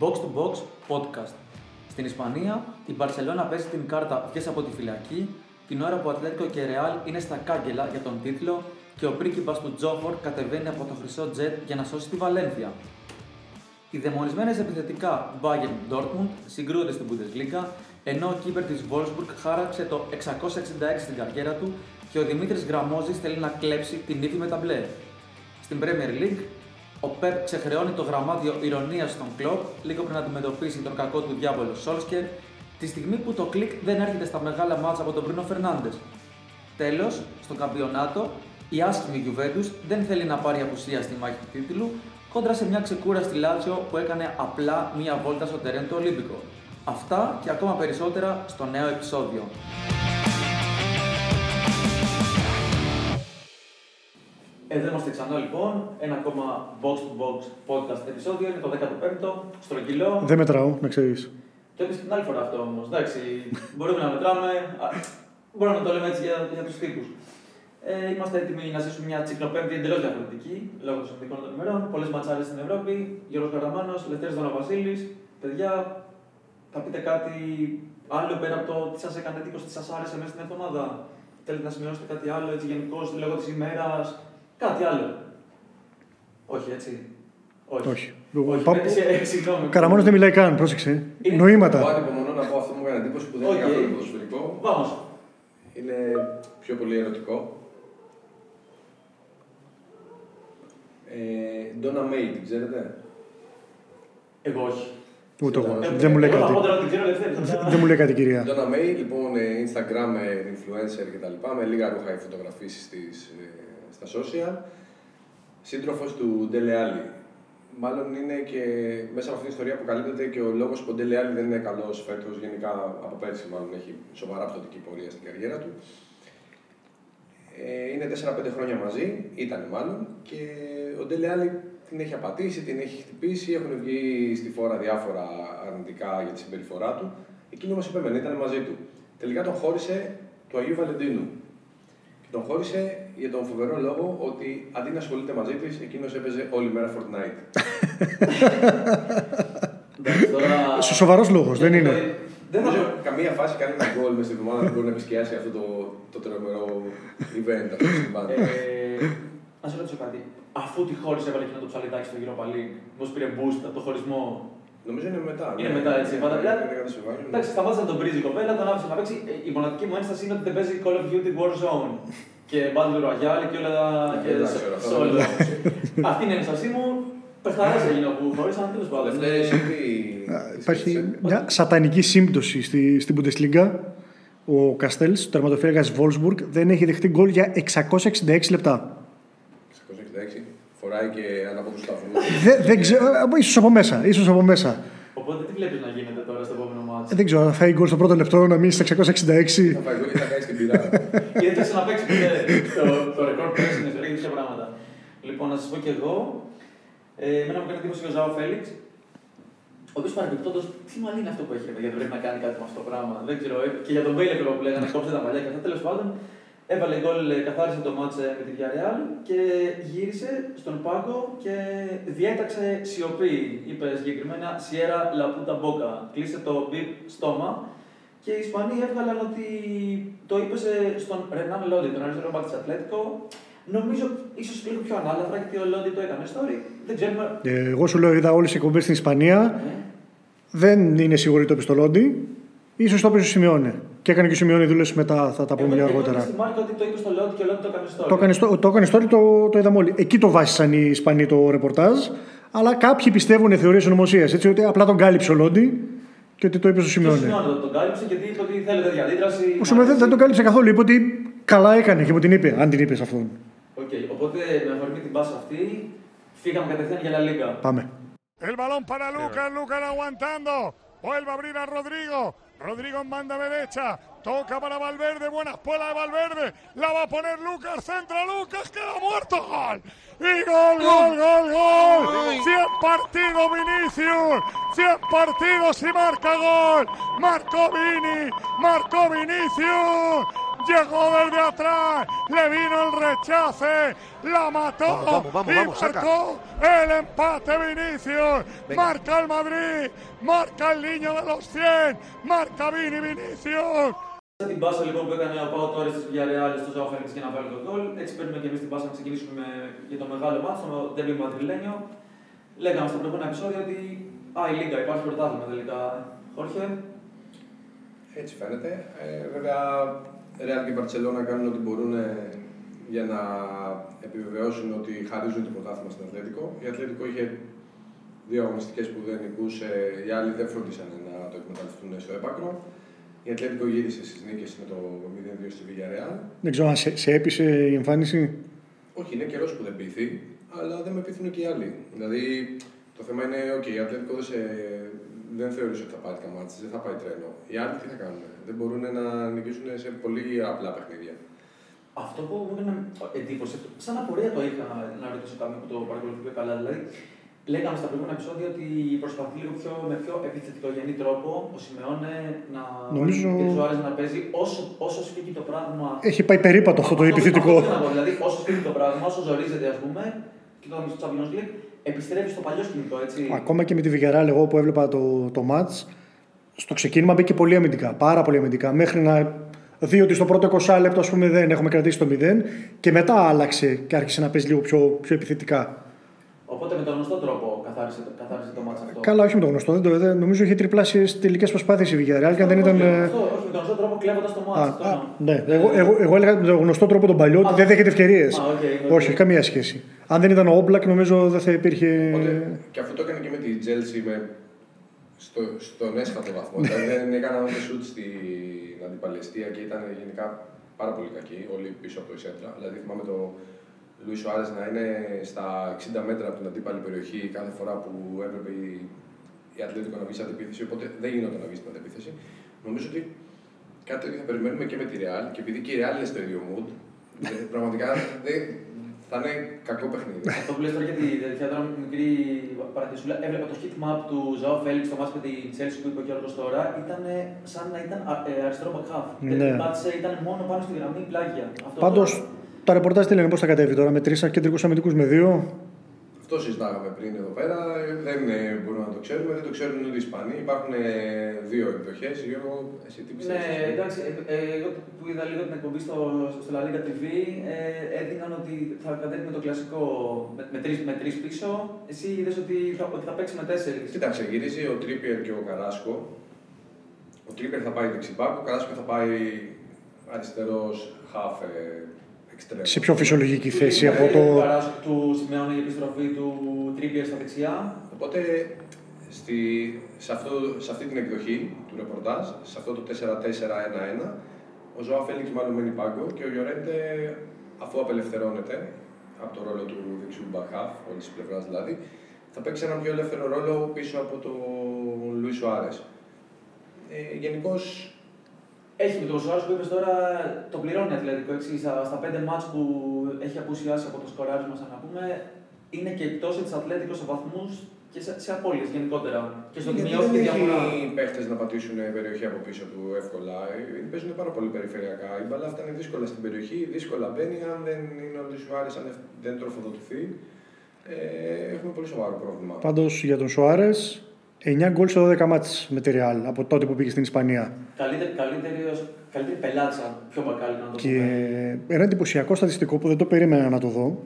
Box to Box Podcast. Στην Ισπανία, η Μπαρσελόνα παίζει την κάρτα βγες από τη φυλακή την ώρα που ο Ατλέτικο και Ρεάλ είναι στα κάγκελα για τον τίτλο και ο πρίγκιπας του Τζόχορ κατεβαίνει από το χρυσό τζετ για να σώσει τη Βαλένθια. Οι δαιμονισμένες επιθετικά Bayern Dortmund συγκρούονται στην Bundesliga, ενώ ο κύπερ της Wolfsburg χάραξε το 666 στην καριέρα του και ο Δημήτρης Γραμμόζης θέλει να κλέψει την ύφη με τα μπλε. Στην Premier League, ο Πεπ ξεχρεώνει το γραμμάτιο ειρωνείας στον Κλοπ λίγο πριν αντιμετωπίσει τον κακό του διάβολο Σόλσκιερ, τη στιγμή που το κλικ δεν έρχεται στα μεγάλα ματς από τον Μπρούνο Φερνάντες. Τέλος, στο καμπιονάτο, η άσχημη Juventus δεν θέλει να πάρει απουσία στη μάχη του τίτλου κόντρα σε μια ξεκούραστη Λάτσιο που έκανε απλά μία βόλτα στο τερέν του Ολύμπικο. Αυτά και ακόμα περισσότερα στο νέο επεισόδιο. Εδώ είμαστε ξανά λοιπόν, ένα ακόμα box to box podcast επεισόδιο, είναι το 15ο, στρογγυλό. Δεν μετράω, να ξέρεις. Το έπεισε την άλλη φορά αυτό όμως. Εντάξει, μπορούμε να μετράμε. Μπορούμε να το λέμε έτσι για, για τους τύπους. Ε, είμαστε έτοιμοι να ζήσουμε μια τσικλοπέμπτη εντελώς διαφορετική λόγω των συνδικών των ημερών. Πολλές ματσάρες στην Ευρώπη. Γιώργος Καραμάνος, Λευτέρης Δονοβασίλη. Παιδιά, θα πείτε κάτι άλλο πέρα από το τι σας έκανε εντύπωση, τι σας άρεσε μέσα στην εβδομάδα; Θέλετε να σημειώσετε κάτι άλλο έτσι γενικώς λόγω της ημέρας; Κάτι άλλο. Όχι, έτσι. Όχι. Όχι. Όχι. Πα- Ε, Συγγνώμη. Καραμάνος δεν μιλάει καν, πρόσεξε. Είναι- Εγώ Νοήματα. ανυπομονώ να πω αυτό που μου έκανε εντύπωση που δεν είναι Οκ. καθόλου ποδοσφαιρικό. Vamos. Είναι πιο πολύ ερωτικό. Ε, Ντόνα Μέι, την ξέρετε; Εγώ όχι. Ούτε εγώ. Ε, Δεν μου λέει εγώ θα κάτι. πω τώρα την ξέρω ελευθερία. θα- Δεν μου λέει κάτι, κυρία. Ντόνα Μέι, λοιπόν, ε, Instagram ε, influencer κτλ. Με λίγα ρούχα οι φωτογραφίσεις της ε, στα social. Σύντροφος του Ντέλε Άλι. Μάλλον είναι και μέσα από αυτήν την ιστορία αποκαλύπτεται και ο λόγος που ο Ντέλε Άλι δεν είναι καλός φέτος, γενικά από πέρσι μάλλον έχει σοβαρά πτωτική πορεία στην καριέρα του. Ε, είναι 4-5 χρόνια μαζί, ήταν μάλλον, και ο Ντέλε Άλι την έχει απατήσει, την έχει χτυπήσει, έχουν βγει στη φόρα διάφορα αρνητικά για τη συμπεριφορά του. Εκείνο όμως επέμενε, ήταν μαζί του. Τελικά τον χώρισε του Αγίου Βαλεντίνου. Και τον χώρισε για τον φοβερό λόγο ότι αντί να ασχολείται μαζί της, εκείνος έπαιζε όλη μέρα Fortnite. Εντάξει, τώρα. Σοβαρός λόγος, δεν είναι. Δεν θα Νομίζω καμία φάση κάνει ένα γκολ μες στη βδομάδα δεν μπορεί να επισκιάσει αυτό το, το τρομερό event αυτό στην πάντα. Ε, Να σε ρωτήσω κάτι. Αφού τη χώρισε, έβαλε εκείνο το ψαλιδάκι στο Europa League, μήπω πήρε boost από το χωρισμό; Νομίζω είναι μετά. Είναι ναι. μετά, έτσι, Ναι, πάντα. ναι, ναι, ναι, κατασκευάζει. Εντάξει, σταμάτησε να τον πρίζει η κοπέλα, τον άφησε να παίξει. Ε, Η μοναδική μου ένσταση είναι ότι δεν παίζει Call of Duty Warzone. Και Battle Royale και όλα τα. και Ε, Εντάξει, όλα αυτά solo. δεν το Αυτή είναι η ένστασή μου. Πεχταρέ έγινε που χωρίσαν τέλος πάντων. Λευτέρη, εσύ τι. τι Υπάρχει σκέφτεσαι; μια σατανική σύμπτωση στη, στην Bundesliga. Ο Καστέλ, ο τερματοφύλακας Wolfsburg, δεν έχει δεχτεί γκολ για 666 λεπτά. 666. Φοράει και ανάποδου σταθμούς. Δεν, δεν ξέρω, ε, ίσως από μέσα, ίσως από μέσα. Οπότε τι βλέπεις να γίνεται τώρα στο επόμενο Ε, μάτσο. Δεν ξέρω, θα φάει γκολ στο πρώτο λεπτό να μείνει στα 666. Θα φάει γκολ ή θα κάνει την πειρά. Γιατί θε να παίξει ποτέ το, το record pressing, ιστορία και τέτοια πράγματα. Λοιπόν, να σας πω κι εγώ. Ε, εμένα μου έκανε εντύπωση και ο Ζάο Φέληξ. Ο οποίος παρεμπιπτόντως, τι μαλλί είναι αυτό που έχει, ρε παιδιά, δεν πρέπει να κάνει κάτι με αυτό το πράγμα. Δεν ξέρω. ε, Και για τον Μπέιλε που λέγανε, κόψε τα μαλλιά και αυτά. Τέλος πάντων, έβαλε γκολ, ε, καθάρισε το μάτσε με τη Villarreal και γύρισε στον πάγκο και διέταξε σιωπή. Είπε συγκεκριμένα Sierra La Puta Boca. Κλείσε το μπιπ στόμα. Και οι Ισπανοί έβγαλαν ότι το είπες σε- στον Ρενάν Λόντι, τον αριστερό μπακ της Ατλέτικο. Νομίζω ίσως λίγο πιο ανάλαφρα γιατί ο Λόντι το έκανε story. Δεν ξέρουμε. Ε, εγώ σου λέω, είδα όλες τις εκπομπές στην Ισπανία. Ε, Δεν είναι σίγουροι το πιστολόντι. Ίσως το είπε στο Σιμεόνε. Και έκανε και ο Σιμεόνε δήλωση μετά, θα τα πούμε εγώ- για εγώ αργότερα. είδα Στη Μάρκα ότι το είπες στο Λόντι και ο Λόντι το έκανε story. Το έκανε, στο- το έκανε story, το, το είδαμε όλοι. Εκεί το βάσισαν οι Ισπανοί το ρεπορτάζ. Αλλά κάποιοι πιστεύουν θεωρίες συνωμοσίας. Έτσι ότι απλά τον κάλυψε ο Λόντι και ότι το είπε στο Και ο Σιμεόνε. Σιμεόνε το- τον κάλυψε γιατί είπε ότι θέλετε για αντίδραση. Ο Σιμεόνε δεν, δεν τον κάλυψε καθόλου. Είπε ότι καλά έκανε και μου την είπε, αν την είπε αυτόν. Οκ, οπότε με αφορμή την πάσα αυτή, φύγαμε κατευθείαν για La Liga. Πάμε. El balón para Lucas, Lucas aguantando. Vuelve a abrir a Rodrigo. Rodrigo en banda derecha. Toca para Valverde. Buena espuela de Valverde. La va a poner Lucas. Centra Lucas. Queda muerto. Gol. Y gol, gol, gol, gol. 100 partidos Vinicius. 100 partidos y marca gol. Marcó Vini. Marcó Vinicius. llegó desde atrás, le vino el rechace, la mató Vamos, vamos, vamos, y saca. marcó el empate Vinicius. Venga. Marca el Madrid, marca el niño de los 100, marca Vini Vinicius. Σε την πάσα λοιπόν που έκανε ο Πάο τώρα στη Villarreal στο Ζωά Φέληξ για να βάλει το γκολ. Έτσι παίρνουμε και εμείς την πάσα να ξεκινήσουμε με- για το μεγάλο μάτσο, το Derby Madrileño. Λέγαμε στο προηγούμενο επεισόδιο ότι α, η Λίγκα υπάρχει πρωτάθλημα τελικά. Χόρχε, Έτσι φαίνεται. Ε, βέβαια, Real και Barcelona κάνουν ό,τι μπορούν ε, για να επιβεβαιώσουν ότι χαρίζουν το πρωτάθλημα στην Ατλέτικο. Η Ατλέτικο είχε δύο αγωνιστικές που δεν νικούσε, οι άλλοι δεν φρόντισαν να το εκμεταλλευτούν στο έπακρο. Η Ατλέτικο γύρισε στις νίκες με το 0-2 στη Villarreal. Δεν ξέρω αν σε, σε έπεισε η εμφάνιση. Όχι, είναι καιρός που δεν πείθει, αλλά δεν με πείθουν και οι άλλοι. Δηλαδή, το θέμα είναι, OK, η Ατλέτικο δεν, σε, δεν θεωρούσε ότι θα πάρει τα μάτια, δεν θα πάει τρένο. Οι άλλοι τι θα κάνουν, δεν μπορούν να νικήσουν σε πολύ απλά παιχνίδια. αυτό που μου έκανε εντύπωση, σαν απορία το είχα να ρωτήσω κάποιον που το παρακολουθεί πιο καλά. Δηλαδή, λέγαμε στα προηγούμενα επεισόδια ότι προσπαθεί λίγο πιο, με πιο επιθετικογενή τρόπο ο Σιμεώνε να Νομίζω- και ο Άρης να παίζει όσο, όσο σφίγγει το πράγμα. Έχει πάει περίπατο αυτό το επιθετικό. Αυτό θέλω να πω, Δηλαδή, όσο σφίγγει το πράγμα, όσο ζορίζεται, ας πούμε, και το στο Champions League, επιστρέφει στο παλιό σκηνικό, έτσι. Ακόμα και με τη Villarreal, εγώ που έβλεπα το, το match, στο ξεκίνημα μπήκε πολύ αμυντικά. Πάρα πολύ αμυντικά. Μέχρι να δει ότι στο πρώτο 20 λεπτό, ας πούμε, δεν έχουμε κρατήσει το 0 και μετά άλλαξε και άρχισε να παίζει λίγο πιο, πιο επιθετικά. Οπότε με τον γνωστό τρόπο καθάρισε, το- καθάρισε το ματς αυτό. Καλά, όχι με το γνωστό. Δεν το, δεν, νομίζω είχε τριπλάσει τελικές προσπάθειες η Villarreal και αν δεν ήταν. Όχι, ε, Αυτό, όχι, με τον γνωστό τρόπο κλέβοντας το ματς. Α, αυτό α, εννοώ. ναι, εγώ, εγώ, εγώ έλεγα με τον γνωστό τρόπο τον παλιό ότι Α, δεν δέχεται ευκαιρίες. α, οκ, οκ. Όχι, καμία σχέση. Αν δεν ήταν ο Όμπλακ, νομίζω δεν θα υπήρχε. Οπότε, και αυτό το έκανε και με τη Chelsea με, στο, στον έσχατο βαθμό. δηλαδή δεν έκαναν ούτε σουτ στην αντίπαλη εστία και ήταν γενικά πάρα πολύ κακοί, όλοι πίσω από τη σέντρα. Δηλαδή θυμάμαι το Λουίς Σουάρες να είναι στα 60 μέτρα από την αντίπαλη περιοχή κάθε φορά που έπρεπε η, η Ατλέτικο να βγει σε αντεπίθεση. Οπότε δεν γινόταν να βγει στην αντεπίθεση. Νομίζω ότι κάτι τέτοιο θα περιμένουμε και με τη Real και επειδή και η Real είναι στο ίδιο mood, δεν- πραγματικά δεν, θα είναι κακό παιχνίδι. Αυτό που λες τώρα για τη τέτοια τώρα με την μικρή παρατηρησούλα, έβλεπα το hit map του Ζωάο Φέληξ στο μάτς με την Chelsea που είπε ο Γιώργος τώρα, ήταν σαν να ήταν α- ε, αριστερό back half. Ναι. Ναι. Πάτησε, ήταν μόνο πάνω στη γραμμή πλάγια. Αυτό Πάντως, τώρα- τα ρεπορτάζ τι λένε, πώς θα κατέβει τώρα με τρεις κεντρικούς αμυντικούς με δύο; Αυτό συζητάγαμε πριν εδώ πέρα. Δεν ε, μπορούμε να το ξέρουμε, δεν το ξέρουν ούτε οι Ισπανοί. Υπάρχουν ε, δύο εκδοχές. Γιώργο, εσύ τι πιστεύεις. Ναι, εντάξει, ε, ε, εγώ που είδα λίγο την εκπομπή στο, στο La Liga TV, ε, έδιναν ότι θα κατέβει με το κλασικό με, με, τρεις, με τρεις πίσω. Εσύ είδες ότι θα, ότι θα παίξει με τέσσερις. Κοίταξε, γυρίζει ο Τρίπιερ και ο Καράσκο. Ο Τρίπιερ θα πάει δεξιμπάκ, ο Καράσκο θα πάει αριστερός half ε, extreme. Σε πιο φυσιολογική θέση Του- από του- το. Καράς- Του Σιμεώνε η επιστροφή του Τρίπιερ στα δεξιά. Οπότε στη, σε, αυτό, σε αυτή την εκδοχή του ρεπορτάζ, σε αυτό το 4-4-1-1, ο Ζωά Φέληξ μάλλον μένει πάγκο και ο Γιωρέντε, αφού απελευθερώνεται από το ρόλο του δεξιού μπαχάφ, όλης της πλευράς δηλαδή, θα παίξει έναν πιο ελεύθερο ρόλο πίσω από τον Λουίς Σουάρες. Ε, Γενικώς Έχει με τον Σουάρez που είπες τώρα, το πληρώνει Ατλέτικο. Έτσι, στα, στα πέντε μάτς που έχει απουσιάσει από το σκοράρισμα, σαν να πούμε, είναι και εκτός της Ατλέτικο σε βαθμούς και σε, σε απώλειες γενικότερα. Και στο ότι Γιατί μειώθηκε δεν η διαφορά. έχει παίχτες να πατήσουν περιοχή από πίσω του εύκολα. Ε, Παίζουν πάρα πολύ περιφερειακά. Η μπαλά φτάνει δύσκολα στην περιοχή, δύσκολα μπαίνει. Αν δεν είναι ο Λισουάρη, αν δεν τροφοδοτηθεί, ε, έχουμε πολύ σοβαρό πρόβλημα. Πάντως για τον Σοάρε, 9 γκολ σε 12 μάτς με τη Real από τότε που πήγε στην Ισπανία. Καλύτερη, καλύτερη, καλύτερη πελάτησα, πιο μπακάλι να το Και πούμε. ένα εντυπωσιακό στατιστικό που δεν το περίμενα να το δω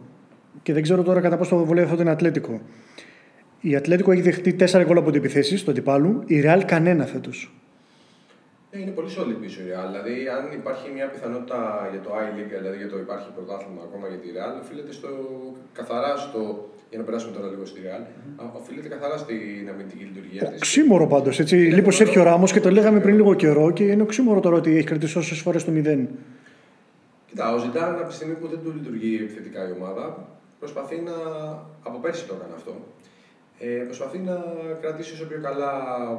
και δεν ξέρω τώρα κατά πόσο το βολεύει αυτό την Ατλέτικο. Η Ατλέτικο έχει δεχτεί 4 γκολ από την επιθέση του αντιπάλου, η Real κανένα φέτος. Ε, είναι πολύ solid πίσω η Real. Δηλαδή, αν υπάρχει μια πιθανότητα για το I-League, δηλαδή για το υπάρχει πρωτάθλημα ακόμα για τη Real, οφείλεται στο, καθαρά στο. Για να περάσουμε τώρα λίγο στη Real, α, οφείλεται καθαρά στην αμυντική λειτουργία της. Οξύμορο πάντως. Λίγο Σέρχιο Ράμος και το λέγαμε πριν λίγο καιρό και είναι οξύμορο τώρα ότι έχει κρατήσει όσες φορές το 0. Κοίτα, ο Ζιντάν από τη στιγμή που δεν του λειτουργεί επιθετικά η ομάδα, προσπαθεί να. από πέρσι το έκανε αυτό. Ε, προσπαθεί να κρατήσει όσο πιο καλά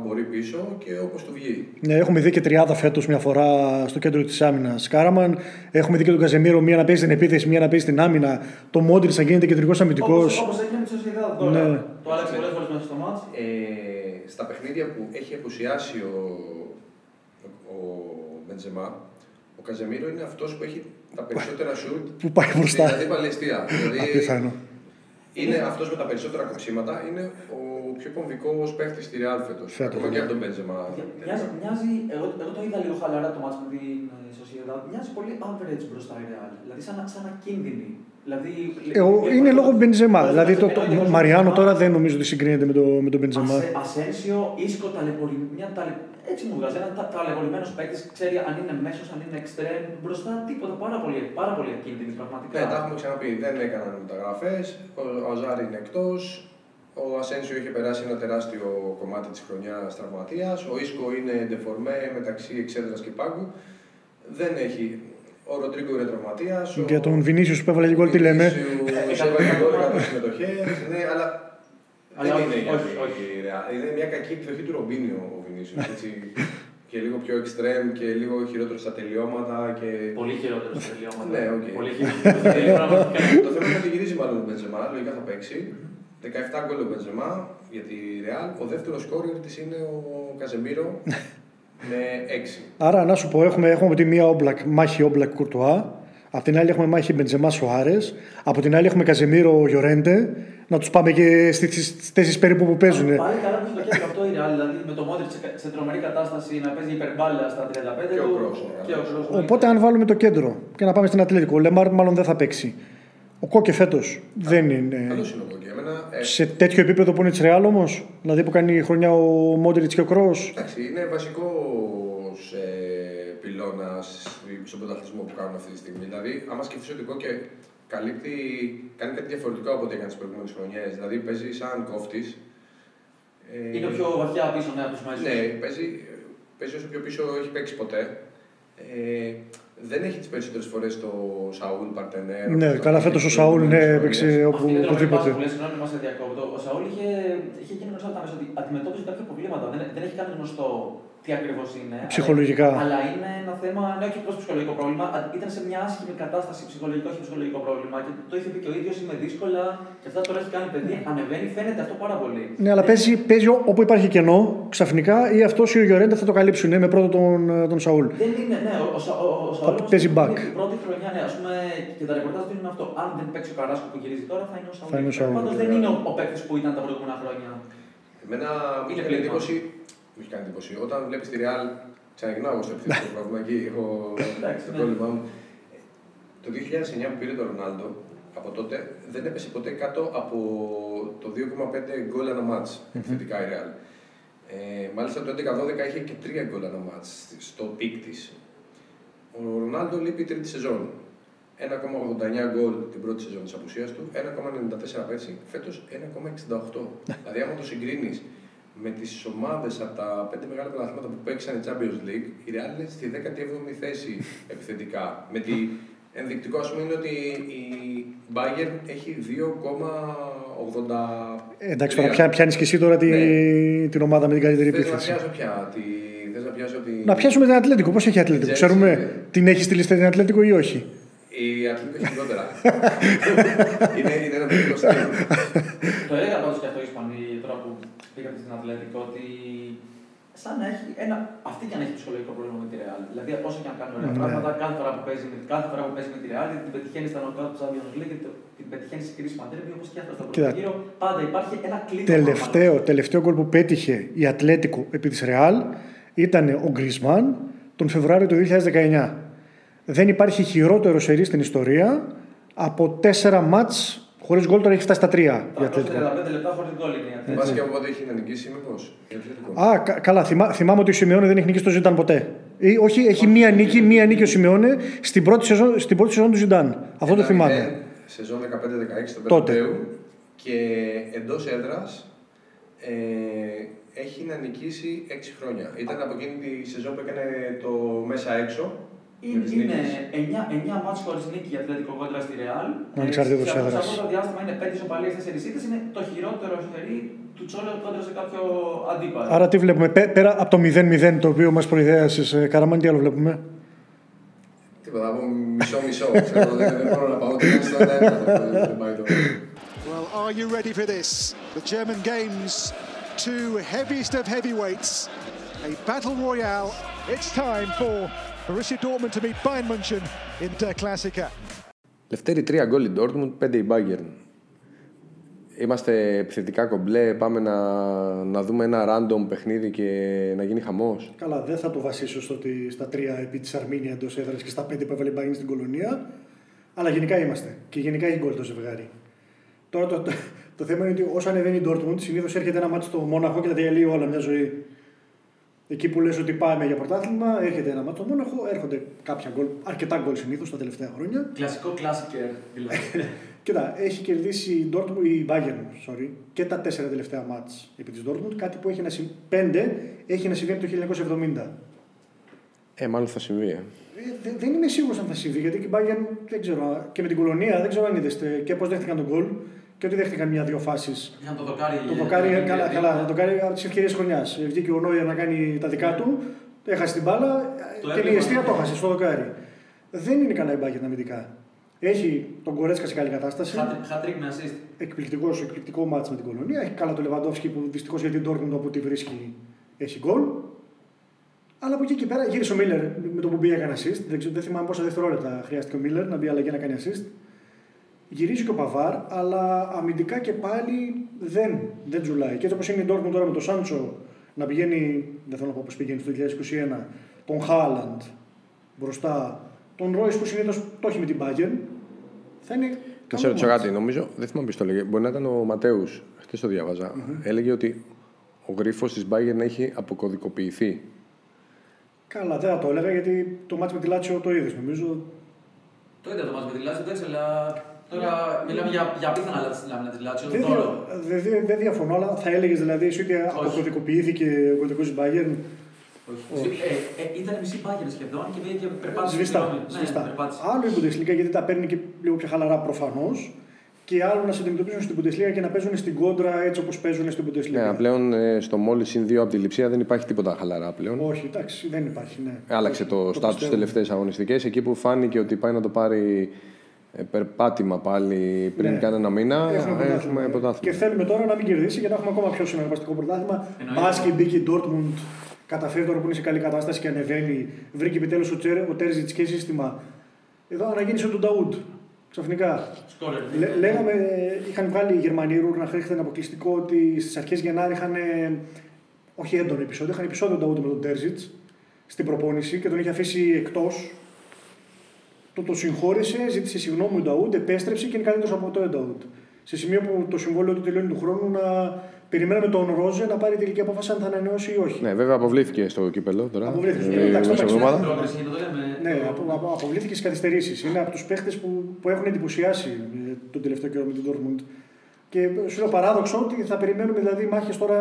μπορεί πίσω και όπως του βγει. Ναι, έχουμε δει και τριάδα φέτος μια φορά στο κέντρο της άμυνας. Κάραμαν. Έχουμε δει και τον Καζεμίρο μία να παίζει στην επίθεση, μία να παίζει στην άμυνα. Το Μόντρι να γίνεται κεντρικός αμυντικός. Όπως, όπως έγινε με τη Σοσιαδάδ τώρα. Ναι. Το άλλαξε πολλές φορές μέσα στο μάτς. Ε, στα παιχνίδια που έχει απουσιάσει ο, ο Μπεντζεμά, ο Ο Καζεμίρο είναι αυτός που έχει τα περισσότερα σουτ. Που πάει μπροστά. Δηλαδή παλαιστία. δηλαδή, Απίθανο. Είναι αυτό με τα περισσότερα κοψίματα. Είναι ο πιο κομβικό παίχτη στη Real φέτο. Φέτος, Ακόμα ναι. και από τον Μπέντζεμα. Μοιάζει, μοιάζει εγώ, εγώ το είδα λίγο χαλαρά το μάτς με την ε, Sociedad. Μοιάζει πολύ average μπροστά η Real. Δηλαδή σαν, σαν ακίνδυνη. Δηλαδή, Εγώ, ε, είναι ε, λόγω Μπεντζεμά. ε, Δηλαδή το, ε, το, ε, ε, Μαριάνο ε, τώρα δεν νομίζω ότι συγκρίνεται με, το, με τον Μπεντζεμά. Ασε- Ασένσιο, Ίσκο, ταλαιπωρη... μια ταλαι... έτσι μου βγάζει. Ένα τα, ταλαιπωρημένο παίκτης, ξέρει αν είναι μέσος, αν είναι εξτρέμ. Μπροστά τίποτα. Πάρα πολύ, πάρα πολύ ακίνδυνη πραγματικά. Ναι, τα έχουμε ξαναπεί. Δεν έκαναν μεταγραφές. Ο, ο Αζάρη είναι εκτός. Ο Ασένσιο είχε περάσει ένα τεράστιο κομμάτι της χρονιάς τραυματίας. Ο Ίσκο είναι ντεφορμέ μεταξύ εξέδρας και πάγκου. Δεν έχει. Ο Ροντρίγκο είναι τραυματίας. Για τον Βινίσιους που έβαλε γκολ, τι λένε. Έβαλε 12 συμμετοχές. Ναι, αλλά. Αλλά δεν όχι, είναι για όχι, τη όχι. Real. Είναι μια κακή εκδοχή του Ρομπίνιο ο Βινίσιους. και λίγο πιο extreme και λίγο χειρότερο στα τελειώματα. Και... Πολύ χειρότερο στο τελειώματα. Ναι, οκ. Πολύ χειρότερο. πραγματικά. το θέμα είναι ότι γυρίζει μάλλον ο Μπεντζεμά, λογικά θα παίξει. 17 γκολ ο Μπεντζεμά για τη Real. Ο δεύτερος σκόρερ της είναι ο Καζεμίρο με 6. Άρα να σου πω, έχουμε, έχουμε από τη μία Όμπλακ, μάχη Όμπλακ Κουρτουά. Απ' την άλλη έχουμε μάχη Μπενζεμά Σουάρες. Από την άλλη έχουμε Κασεμίρο Γιορέντε. Να τους πάμε και στις θέσεις περίπου που παίζουν. Πάλι καλά που στο κέντρο αυτό η Real, δηλαδή με το Μόντριτς σε, σε τρομερή κατάσταση να παίζει υπερμπάλα στα 35 Και ο του. Kroos, Και ο Kroos, ναι. Οπότε, αν βάλουμε το κέντρο και να πάμε στην Ατλέτικο, ο Λεμάρ μάλλον δεν θα παίξει. Ο Κόκε φέτος δεν είναι. Καλός είναι ο Κόκε. Εμένα, ε, Σε τέτοιο επίπεδο που είναι της Ρεάλ όμως, δηλαδή που κάνει χρονιά ο Μόντριτς και ο Kroos. εντάξει, είναι βασικός ε, πυλώνας στον πρωταθλητισμό που κάνουν αυτή τη στιγμή. Δηλαδή, άμα σκεφτείς ότι ο Κόκκι καλύπτει, κάνει κάτι διαφορετικό από ό,τι έκανε τις προηγούμενες χρονιές. Δηλαδή, παίζει σαν κόφτης. Ε, Είναι πιο βαθιά πίσω ναι, από τους μέσου. Ναι, παίζει, παίζει όσο πιο πίσω έχει παίξει ποτέ. Ε, δεν έχει τις περισσότερες φορές το Σαούλ Παρτενέρ. Ναι, όπως καλά, το φέτος ο είχε Σαούλ ναι, προηγούμενες έπαιξε χρονιές. όπου, Αυτή είναι τρομερή οπουδήποτε. πάση που λες, συγγνώμη, μας διακόπτω. Ο Σαούλ είχε, είχε γίνει γνωστός από τα μέσα ότι αντιμετώπιζε κάποια προβλήματα. Δεν, δεν έχει κάνει γνωστό τι ακριβώς είναι. Ψυχολογικά. Αλλά, αλλά είναι ένα θέμα, ναι, όχι απλώς ψυχολογικό πρόβλημα. α- Ήταν σε μια άσχημη κατάσταση ψυχολογικό και ψυχολογικό πρόβλημα. Και το είχε πει και ο ίδιος, είμαι δύσκολα. Και αυτά τώρα έχει κάνει παιδί. Ανεβαίνει, φαίνεται αυτό πάρα πολύ. Ναι, αλλά παίζει, παίζει ό- όπου υπάρχει κενό ξαφνικά ή αυτός ή ο Γιορέντε θα το καλύψουν ναι, με πρώτο τον, τον Σαούλ. Δεν είναι, ναι, ο, ο, Σα- ο, ο Σαούλ όμως παίζει είναι back. Η πρώτη χρονιά, ναι, ας πούμε, και τα ρεπορτάζ του είναι αυτό. Αν δεν παίξει ο Καράσκο που γυρίζει τώρα, θα είναι ο Σαούλ. Θα είναι ο Σαούλ. Πάντως δεν είναι ο, ο παίκτης που ήταν τα προηγούμενα χρόνια. Εμένα μου Είναι έχει κάνει πλήγμα. εντύπωση. Μου έχει κάνει εντύπωση. Όταν βλέπεις τη Real, ξαναγυρνάω στο επιθετικό πρόβλημα εκεί, έχω Εντάξει, το ναι. πρόβλημά μου. Το 2009 που πήρε τον Ρονάλντο, από τότε δεν έπεσε ποτέ κάτω από το 2,5 γκολ ανά ματς επιθετικά η Real. Ε, μάλιστα το 11-12 είχε και 3 γκολ ανά ματς στο peak της. Ο Ρονάλντο λείπει τρίτη σεζόν. 1,89 γκολ την πρώτη σεζόν της απουσίας του, 1,94 πέρσι, φέτος 1,68. δηλαδή άμα το συγκρίνεις με τις ομάδες από τα πέντε μεγάλα πρωταθλήματα που παίξαν η Champions League, η Real είναι στη 17η θέση επιθετικά. με τη ενδεικτικό ας πούμε είναι ότι η Bayern έχει 2,80. Ε, εντάξει, τώρα πια, πιάνεις και εσύ τώρα τη, Ναι. την ομάδα με την καλύτερη Θες να επίθεση. πιάσω πια, τη... θες να πιάσω τη... Να πιάσουμε την Ατλέτικο. Πώς έχει η Ατλέτικο, Τζέρσι, ξέρουμε ναι. την έχεις στη λίστα την Ατλέτικο ή όχι; Η Ατλήτικο έχει χειρότερα. είναι, είναι ένα πολύ στυλ. Το έλεγα πάντω και αυτό οι Ισπανοί τώρα που πήγατε στην Ατλέτικο ότι σαν να έχει ένα. Αυτή και αν έχει ψυχολογικό πρόβλημα με τη Real. Δηλαδή, όσο και αν κάνει ωραία Ναι. πράγματα, κάθε φορά που παίζει, με- κάθε φορά που παίζει με τη Real, την πετυχαίνει στα νοκάου του Champions League και το- την πετυχαίνει σε κρίσιμα ντέρμπι όπως και αυτό στο Κοίτα. πρώτο γύρο. Πάντα υπάρχει ένα κλίμα. Τελευταίο, τελευταίο γκολ που πέτυχε η Ατλέτικο επί της Ρεάλ ήταν ο Γκρισμάν τον Φεβρουάριο του 2019. Δεν υπάρχει χειρότερο σερί στην ιστορία από τέσσερα μάτς χωρίς γκολ, τώρα έχει φτάσει στα τρία η 335 Ατλέτικο. λεπτά χωρίς γκολ είναι η Ατλέτικο. Βάσει και από πότε έχει να νικήσει, μήπω. Η Ατλήτικο. Α, κα- καλά, θυμά, θυμάμαι ότι ο Σιμεώνε δεν έχει νικήσει το Ζιντάν ποτέ. Ή, όχι, έχει μία νίκη, μία νίκη ο Σιμεώνε στην πρώτη σεζόν, στην πρώτη σεζόν του Ζιντάν. Αυτό το Ένα θυμάμαι. μηδέν, Σεζόν 15-16 στον Τότε. Περντέου και εντός έδρας ε, έχει να νικήσει 6 χρόνια. Ήταν από εκείνη τη σεζόν που έκανε το μέσα έξω. Με Είναι, τις είναι νίκες. 9, 9 μάτς χωρίς νίκη για Ατλέτικο κόντρα στη Ρεάλ. Ανεξαρτήτως σε αυτό- έδρας. Σε αυτό το διάστημα είναι 5 ισοπαλίες, 4 ήττες. Είναι το χειρότερο σερί του Τσόλο κόντρα σε κάποιο αντίπαλο. Άρα τι βλέπουμε, πέ- πέρα από το 0-0 το οποίο μας προειδέασες, ε, Καραμάν, τι άλλο βλέπουμε; Τίποτα, από μισό-μισό. ξέρω, δεν, δεν μπορώ να πάω ούτε καν στο ένα ένα. Δεν πάει το. Well, are you ready for this? The German Games, two heaviest of heavyweights, a battle royale. It's time for Borussia Dortmund to meet Bayern München in Der Klassiker. Λευτέρη 3 γκολ η Dortmund, 5 η Bayern. Είμαστε επιθετικά κομπλέ, πάμε να, να δούμε ένα random παιχνίδι και να γίνει χαμός. Καλά, δεν θα το βασίσω στο ότι στα τρία επί της Αρμίνια εντός έδρας και στα πέντε που έβαλε η Bayern στην κολονία. Αλλά γενικά είμαστε. Και γενικά έχει γκολ το ζευγάρι. Τώρα το, το, το θέμα είναι ότι όσο ανεβαίνει η Dortmund, συνήθως έρχεται ένα μάτι στο Μόναχο και τα διαλύει όλα μια ζωή. Εκεί που λες ότι πάμε για πρωτάθλημα, έρχεται ένα μάτι στο Μόναχο, έρχονται κάποια γκολ, αρκετά γκολ συνήθως τα τελευταία χρόνια. Κλασικό κλάσικερ δηλαδή. Κοίτα, έχει κερδίσει η, Dortmund, η Bayern sorry, και τα τέσσερα τελευταία μάτς επί της Dortmund, κάτι που έχει να συμβεί, πέντε έχει να συμβεί από το 1970. Ε, μάλλον θα συμβεί. Ε. Ε, δε- δεν είμαι σίγουρος αν θα συμβεί, γιατί και η Bayern δεν ξέρω, και με την κολονία δεν ξέρω αν είδε και πώς δέχτηκαν τον γκολ και ότι δέχτηκαν μια-δύο φάσεις. Είχαν το δοκάρι. Το δοκάρι, καλά, καλά, το δοκάρι από τις ευκαιρίες χρονιάς. Βγήκε ο Νόιερ να κάνει τα δικά του, έχασε την μπάλα Το και η έβλεπα. αιστεία το έχασε στο δοκάρι. Δεν είναι καλά η Bayern αμυντικά. Έχει τον Κορέτσκα σε καλή κατάσταση. Χατρίκ με assist. Εκπληκτικός, εκπληκτικό μάτς με την κολονία. Έχει καλά το Λεβαντόφσκι που δυστυχώς για την Dortmund όπου τη βρίσκει έχει γκολ. Αλλά από εκεί και πέρα γύρισε ο Μίλλερ με το που μπήκε έκανε assist. Δεν, ξέρω, δεν θυμάμαι πόσα δευτερόλεπτα χρειάστηκε ο Μίλλερ να μπει αλλαγή να κάνει assist. Γυρίζει και ο Παβάρ, αλλά αμυντικά και πάλι δεν, δεν τζουλάει. Και έτσι όπως είναι η Dortmund τώρα με τον Σάντσο να πηγαίνει, δεν θέλω να πω πώς πηγαίνει στο 2021, τον Χάλαντ μπροστά, τον Ρόις που συνήθως το έχει με την Bayern, θα είναι. Να καλό σε ρωτήσω μάτς. κάτι, νομίζω, δεν θυμάμαι ποιος το έλεγε. Μπορεί να ήταν ο Ματέους, χθες το διαβαζα Έλεγε ότι ο γρίφος της Bayern έχει αποκωδικοποιηθεί. Καλά, δεν θα το έλεγα γιατί το μάτς με τη Λάτσιο το είδες. Νομίζω Το είδα το μας με τη Λάτσιο, εντάξει, αλλά τώρα μιλάμε για, για απίθανα λάμινα της Λάτσιο. δεν, Τώρα. δια- δεν, δεν- δεν διαφωνώ, αλλά θα έλεγες δηλαδή εσύ ότι αποκωδικοποιήθηκε ο κωδικός τη Bayern. Όχι. Ε, ε, ήταν μισή μπάγκερ σχεδόν και πήγε και περπάτησε. Σβηστά. συγγνώμη. Ναι, σβηστά. περπάτησε. Άλλο η Bundesliga γιατί τα παίρνει και λίγο πιο χαλαρά προφανώς. Και άλλο να σε αντιμετωπίζουν στην Bundesliga και να παίζουν στην κόντρα έτσι όπως παίζουν στην Bundesliga. Ναι, πλέον ε, στο μόλις συν δύο από τη λειψία δεν υπάρχει τίποτα χαλαρά πλέον. Όχι, εντάξει, δεν υπάρχει. Ναι. Άλλαξε το, στάτου στι πιστεύω. τελευταίες αγωνιστικές. Εκεί που φάνηκε ότι πάει να το πάρει ε, περπάτημα πάλι πριν Ναι. κανένα μήνα, Έχουμε έχουμε πρωτάθλημα. πρωτάθλημα. Και θέλουμε τώρα να μην κερδίσει για να έχουμε ακόμα πιο συναρπαστικό πρωτάθλημα. Εννοείται. Μπα και μπήκε η Dortmund, καταφέρει τώρα που είναι σε καλή κατάσταση και ανεβαίνει. Βρήκε επιτέλους ο, Τσέρ, ο Τέρζιτς και σύστημα. Εδώ αναγέννησε τον Νταούντ. Ξαφνικά. Σκόρερ. Λέ- λέγαμε, είχαν βγάλει οι Γερμανοί Ρούρ να χρήχτε ένα αποκλειστικό ότι στις αρχές Γενάρη είχαν. ε, Όχι έντονο επεισόδιο, είχαν επεισόδιο Νταούντ με τον Τέρζιτς στην προπόνηση και τον είχε αφήσει εκτός. Το, το συγχώρησε, ζήτησε συγγνώμη ο Νταούντ, επέστρεψε και είναι καλύτερο από το Νταούντ. Σε σημείο που το συμβόλαιο του τελειώνει του χρόνου να περιμέναμε τον Ρόζε να πάρει τελική απόφαση αν θα ανανεώσει ή όχι. Ναι, βέβαια αποβλήθηκε στο κύπελο τώρα. Αποβλήθηκε. ε, Εντάξει, μέσα εντάξει, εβδομάδα. Πρόκριση, να το λέμε. Ναι, απο, απο, αποβλήθηκε στις καθυστερήσεις. Είναι από τους παίχτες που, που έχουν εντυπωσιάσει ε, τον τελευταίο καιρό με την Dortmund. Και σου λέω παράδοξο ότι θα περιμένουμε δηλαδή μάχες τώρα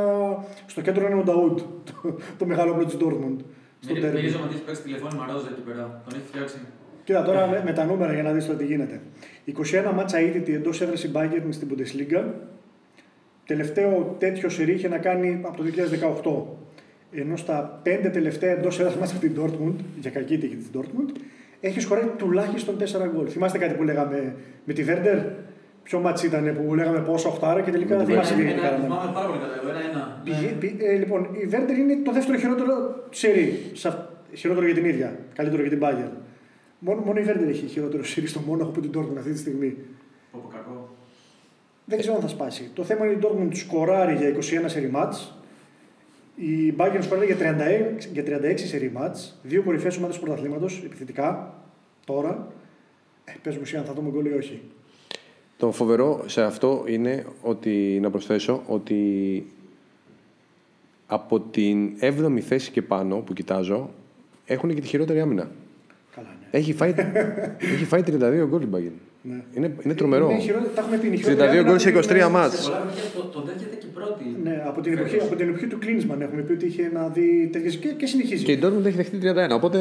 στο κέντρο είναι ο Νταούντ, το, το μεγάλο όπλο της Dortmund. Στο Μυρι- τέρμι. Μυρίζω με τι παίξεις τηλεφώνημα Ρόζα εκεί πέρα. Τον έχει φτιάξει. Κοίτα τώρα με, με τα νούμερα για να δεις το τι γίνεται. 21 μάτσα ήττη εντός έδρα η Bayern στην Bundesliga. Τελευταίο τέτοιο σερί είχε να κάνει από το 2018. Ενώ στα 5 τελευταία εντός έδρα μάτσα με την Dortmund, για κακή τύχη της Dortmund, έχει σκοράρει τουλάχιστον 4 γκολ. Θυμάστε κάτι που λέγαμε με τη Βέρντερ, Ποιο μάτς ήταν που λέγαμε πόσα οχτάρα και τελικά δεν θυμάσαι τι Ένα- κάναμε. Θυμάμαι πάρα πολύ καλά. εγώ, Ένα-ένα. Πηγε- Ναι. πη- ε, λοιπόν, η Βέρντερ είναι το δεύτερο χειρότερο σερί. Σα- Χειρότερο για την ίδια. Καλύτερο για την Bayern. Μόνο, μόνο η Βέρντερ έχει χειρότερο σερί στο Μόναχο από την Dortmund αυτή τη στιγμή. Πω, πω, κακό. Δεν ξέρω αν θα σπάσει. Το θέμα είναι η Dortmund σκοράρει για 21 σερί μάτς. Η Bayern σκοράρει για 36, για 36 σερί μάτς. Δύο κορυφαίες ομάδες του πρωταθλήματος, επιθετικά, τώρα. Ε, πες μου εσύ αν θα δούμε γκολ ή όχι. Το φοβερό σε αυτό είναι ότι, να προσθέσω, ότι από την 7η θέση και πάνω που κοιτάζω, έχουν και τη χειρότερη άμυνα. Καλά, ναι. Έχει φάει, έχει φάει 32 γκολ η Bayern. ναι. Είναι, είναι τρομερό. Είναι χειρότερη- τα έχουμε πει. είναι η 32 χειρότερη άμυνα γκολ σε που 23 είναι- μάτς. Σε πολλά παιχνίδια το, το δέχεται και πρώτη. Ναι, από την, εποχή, Φέτος. από την εποχή του Κλίνσμαν έχουμε πει ότι είχε να δει τέτοιες και, και συνεχίζει. Και η Dortmund έχει δεχτεί 31. Οπότε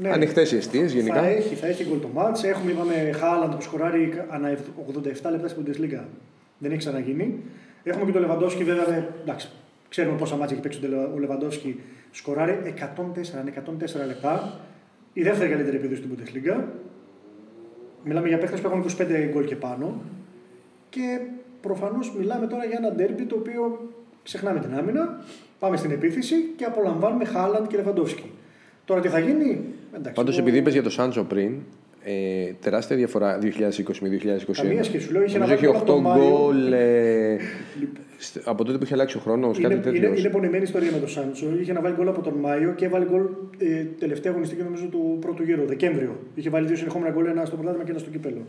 Ναι. ανοιχτές οι αιστείες γενικά. Θα έχει, θα έχει γκολ το μάτς. Έχουμε, είπαμε, Χάλαντ που σκοράρει ανά 87 λεπτά στην Bundesliga. Δεν έχει ξαναγίνει. Έχουμε και τον Λεβαντόφσκι, βέβαια. δε- Εντάξει, ξέρουμε πόσα μάτια έχει παίξει ο Λε- ο Λεβαντόφσκι. Σκοράρει 104, είναι 104 λεπτά. Η δεύτερη καλύτερη επίδοση στην Bundesliga. Μιλάμε για παίχτε που έχουν 25 γκολ και πάνω. Και προφανώς μιλάμε τώρα για ένα ντέρμπι το οποίο ξεχνάμε την άμυνα, πάμε στην επίθεση και απολαμβάνουμε Χάλαντ και Λεβαντόφσκι. Τώρα τι θα γίνει, Εντάξει, Πάντως, εγώ- επειδή είπες για το Σάντσο πριν, ε, τεράστια διαφορά 2020 με 2021. Καμία σχέση. Σου λέω, είχε Νομίζω ένα έχει γκολ από 8 τον Μάιο. γκολ. ε, στ- από τότε που είχε αλλάξει ο χρόνος, κάτι Είναι, τέτοιο. είναι, είναι πονημένη ιστορία με τον Σάντσο. Είχε να βάλει γκολ από τον Μάιο και έβαλε γκολ ε, τελευταία αγωνιστική νομίζω του πρώτου γύρου, Δεκέμβριο. Είχε βάλει δύο συνεχόμενα γκολ, ένα στο πρωτάθλημα και ένα στο κύπελο.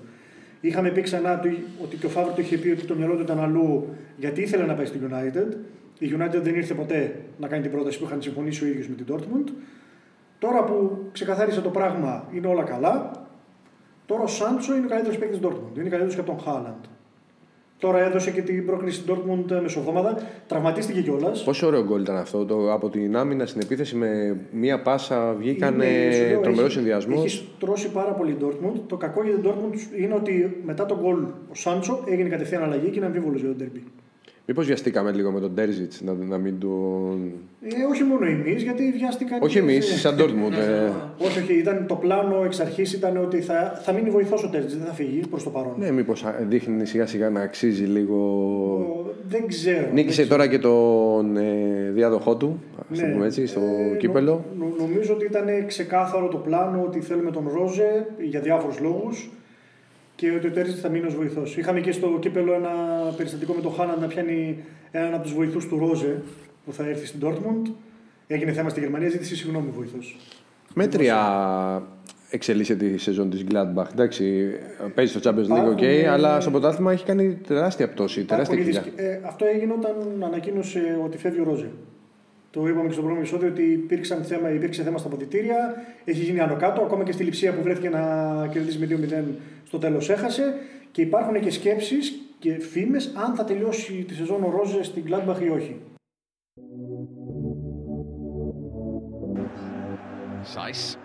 Είχαμε πει ξανά του- ότι και ο Φάβρο του είχε πει ότι το μυαλό του ήταν αλλού γιατί ήθελε να πάει στην United. Η United δεν ήρθε ποτέ να κάνει την πρόταση που είχαν συμφωνήσει ο ίδιος με την Dortmund. Τώρα που ξεκαθάρισε το πράγμα, είναι όλα καλά. Τώρα ο Σάντσο είναι ο καλύτερος παίκτης της Dortmund. Είναι καλύτερος και από τον Χάλαντ. Τώρα έδωσε και την πρόκληση στην Dortmund μεσοβδόμαδα. Τραυματίστηκε κιόλας. Πόσο ωραίο γκολ ήταν αυτό. Το, από την άμυνα στην επίθεση με μία πάσα βγήκαν τρομερός συνδυασμός. Έχει στρώσει πάρα πολύ η Dortmund. Το κακό για την Dortmund είναι ότι μετά τον γκολ ο Σάντσο έγινε κατευθείαν αλλαγή και είναι αμφίβολος για τον Derby. Μήπως βιαστήκαμε λίγο με τον Τέρζιτς να, να μην τον. Ε, όχι μόνο εμείς, γιατί βιάστηκαν. Όχι και- εμείς, σαν Dortmund. ε. Όχι, όχι, ήταν το πλάνο εξ αρχής ήταν ότι θα, θα μείνει βοηθός ο Τέρτζη, δεν θα φύγει προς το παρόν. Ναι, μήπως δείχνει σιγά σιγά να αξίζει λίγο. Ο- Δεν ξέρω. Νίκησε δεν τώρα και τον ε, διάδοχό του, ας το Ναι. πούμε έτσι, στο Ε, κύπελο. νο- νο- νομίζω ότι ήταν ξεκάθαρο το πλάνο ότι θέλουμε τον Ρόζε για διάφορους λόγους και ότι ο Τέρζιτ θα μείνει ως βοηθός. Είχαμε και στο κύπελο ένα περιστατικό με τον Χάναν να πιάνει έναν από τους βοηθούς του Ρόζε που θα έρθει στην Dortmund. Έγινε θέμα στη Γερμανία, ζήτησε συγγνώμη βοηθός. Μέτρια εξελίσσεται η σεζόν της Gladbach. Εντάξει, παίζει στο Champions League, Υπάρχουν, ok, ε, αλλά στο πρωτάθλημα έχει κάνει τεράστια πτώση, τεράστια Πολύ κοιλιά. δυσκ- ε, αυτό έγινε όταν ανακοίνωσε ότι φεύγει ο Ρόζε. Το είπαμε και στο πρώτο επεισόδιο ότι υπήρξαν θέμα, υπήρξε θέμα στα ποδητήρια, έχει γίνει άνω κάτω, ακόμα και στη λειψία που βρέθηκε να κερδίσει με 2-0 στο τέλος έχασε. Και υπάρχουν και σκέψεις και φήμες αν θα τελειώσει τη σεζόν ο Ρόζε στην Gladbach ή όχι. Seiss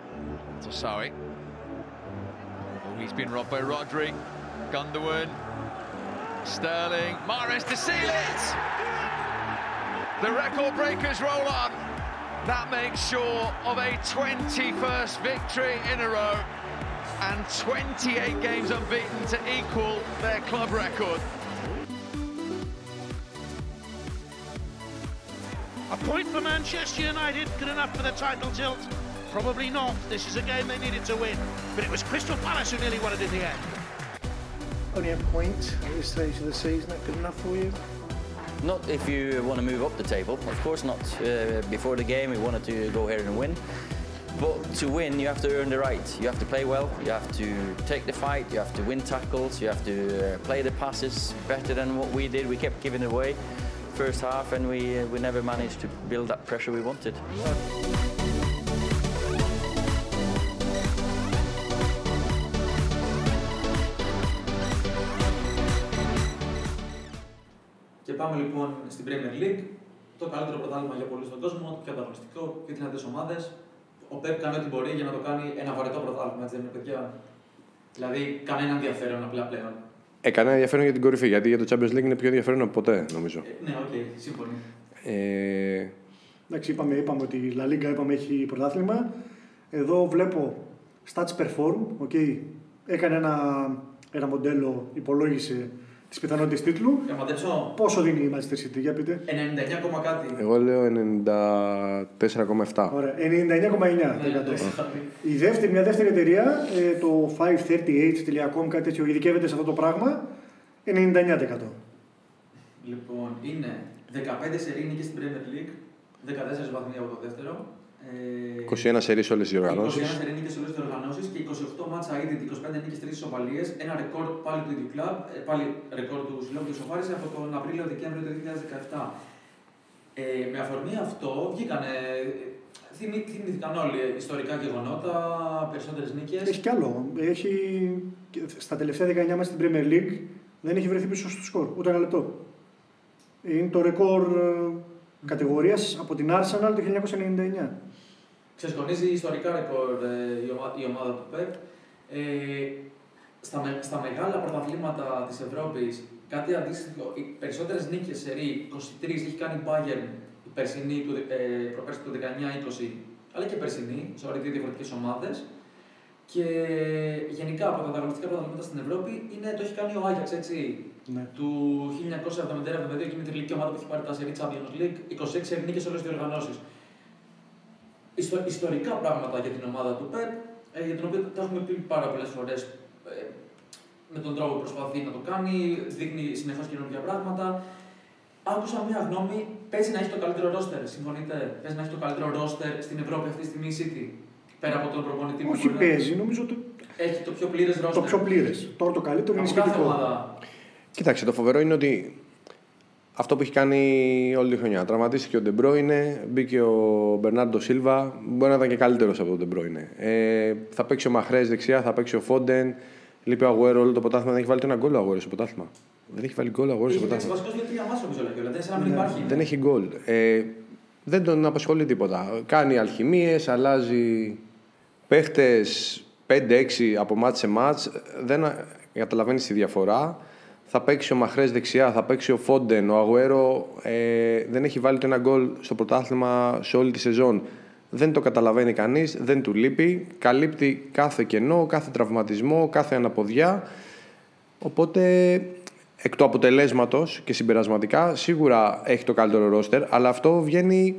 to Sowie. Oh, he's been robbed by Rodri. Gundogan. Sterling. Mares to seal it! The record breakers roll on. That makes sure of a 21st victory in a row and 28 games unbeaten to equal their club record. A point for Manchester United, good enough for the title tilt? Probably not. This is a game they needed to win. But it was Crystal Palace who nearly won it in the end. Only a point at this stage of the season, that good enough for you? Not if you want to move up the table. Of course not. Uh, before the game, we wanted to go here and win. But to win, you have to earn the right. You have to play well. You have to take the fight. You have to win tackles. You have to uh, play the passes better than what we did. We kept giving away first half, and we uh, we never managed to build that pressure we wanted. Πάμε λοιπόν στην Premier League. Το καλύτερο πρωτάθλημα για πολλούς στον κόσμο, το πιο ανταγωνιστικό, πιο δυνατές ομάδες. Ο Πεπ κάνει ό,τι μπορεί για να το κάνει ένα βαρετό πρωτάθλημα, έτσι δεν είναι, παιδιά. Δηλαδή, κανένα ενδιαφέρον απλά πλέον. Ε, κανένα ενδιαφέρον για την κορυφή, γιατί για το Champions League είναι πιο ενδιαφέρον από ποτέ, νομίζω. Ε, ναι, οκ, σύμφωνοι. Ε, Εντάξει, είπαμε, είπαμε ότι η La Liga είπαμε, έχει πρωτάθλημα. Εδώ βλέπω Stats Perform. Οκ. Έκανε ένα, ένα μοντέλο, υπολόγισε τι πιθανότητε τίτλου. Για να μαντέψω, Πόσο δίνει η Manchester City, για πείτε. 99, ακόμα κάτι. εγώ λέω 94,7. Ωραία, 99,9%. Ναι, Η δεύτερη, μια δεύτερη εταιρεία, ε, το 538.com, κάτι τέτοιο, ειδικεύεται σε αυτό το πράγμα, 99%. Λοιπόν, είναι 15 σερή νίκες στην Premier League, 14 βαθμοί από το δεύτερο. Ε, 21 σερί όλες τι 21 οργανώσει. σερή νίκες σε όλες τις οργανώσεις και 28 μάτσα ήδη, 25 νίκες, 3 ισοπαλίες. Ένα ρεκόρ πάλι του ίδιου κλαμπ, ε, πάλι ρεκόρ του συλλόγου του ισοφάρισε από τον Απρίλιο-Δεκέμβριο του 2017. Ε, με αφορμή αυτό βγήκαν, θυμη, θυμήθηκαν όλοι ε, ιστορικά γεγονότα, περισσότερες νίκες. Έχει κι άλλο. Έχει, στα τελευταία 19 μάτια στην Premier League δεν έχει βρεθεί πίσω στο σκορ, ούτε ένα λεπτό. Είναι το ρεκόρ ε, κατηγορίας από την Arsenal το 1999. Ξεσκονίζει ιστορικά ρεκόρ ε, η, ομα- η ομάδα του ΠΕΠ. Ε, στα, με- στα μεγάλα πρωταθλήματα της Ευρώπης, κάτι αντίστοιχο, οι περισσότερες νίκες σε ρί, 23 έχει κάνει η Bayern, η περσινή, του, δε- ε, προπέρσι του 19-20, αλλά και περσινή, σε ωραία δύο διαφορετικές ομάδες. Και γενικά από τα ανταγωνιστικά πρωταθλήματα στην Ευρώπη είναι, το έχει κάνει ο Άγιαξ, έτσι. Ναι. Του 1971-72, εκείνη τη τελική ομάδα που έχει πάρει τα Serie Champions League, 26 νίκες σε όλες τις διοργανώσεις. Ιστο- ιστορικά πράγματα για την ομάδα του Πεπ, ε, για την οποία τα έχουμε πει πάρα πολλές φορές. με τον τρόπο που προσπαθεί να το κάνει, δείχνει συνεχώς καινούργια πράγματα. Άκουσα μια γνώμη, παίζει να έχει το καλύτερο ρόστερ. Συμφωνείτε, παίζει να έχει το καλύτερο ρόστερ στην Ευρώπη αυτή τη στιγμή η City. Πέρα από τον προπονητή που Όχι μπορεί να- παίζει, νομίζω ότι Έχει το πιο πλήρες ρόστερ. το πιο πλήρες. Τώρα το καλύτερο είναι Από κάθε σχετικό. ομάδα. Κοίταξε, το φοβερό είναι ότι αυτό που έχει κάνει όλη τη χρονιά. Τραυματίστηκε ο Ντε Μπρόινε, μπήκε ο Μπερνάρντο Σίλβα. Μπορεί να ήταν και καλύτερος από τον Ντε Μπρόινε. Ε, θα παίξει ο Μαχρέζ δεξιά, θα παίξει ο Φόντεν. Λείπει ο Αγουέρο όλο το ποτάθλημα. Δεν έχει βάλει το ένα γκολ ο Αγουέρο στο ποτάθλημα. Δεν έχει βάλει γκολ ο Αγουέρο στο Έχει παίξει ποτάθλημα. βασικό για τρία μάτια νομίζω λέει κιόλας. Δεν σαν να Ναι. μην υπάρχει. Δεν έχει γκολ. Ε, δεν τον απασχολεί τίποτα. Κάνει αλχημίες, αλλάζει παίχτες 5-6 από μάτ σε μάτ. Δεν καταλαβαίνεις τη διαφορά. Θα παίξει ο Μαχρές δεξιά, θα παίξει ο Φόντεν. Ο Αγουέρο ε, δεν έχει βάλει το ένα γκολ στο πρωτάθλημα σε όλη τη σεζόν. Δεν το καταλαβαίνει κανείς, δεν του λείπει. Καλύπτει κάθε κενό, κάθε τραυματισμό, κάθε αναποδιά. Οπότε εκ του αποτελέσματος και συμπερασματικά σίγουρα έχει το καλύτερο ρόστερ, αλλά αυτό βγαίνει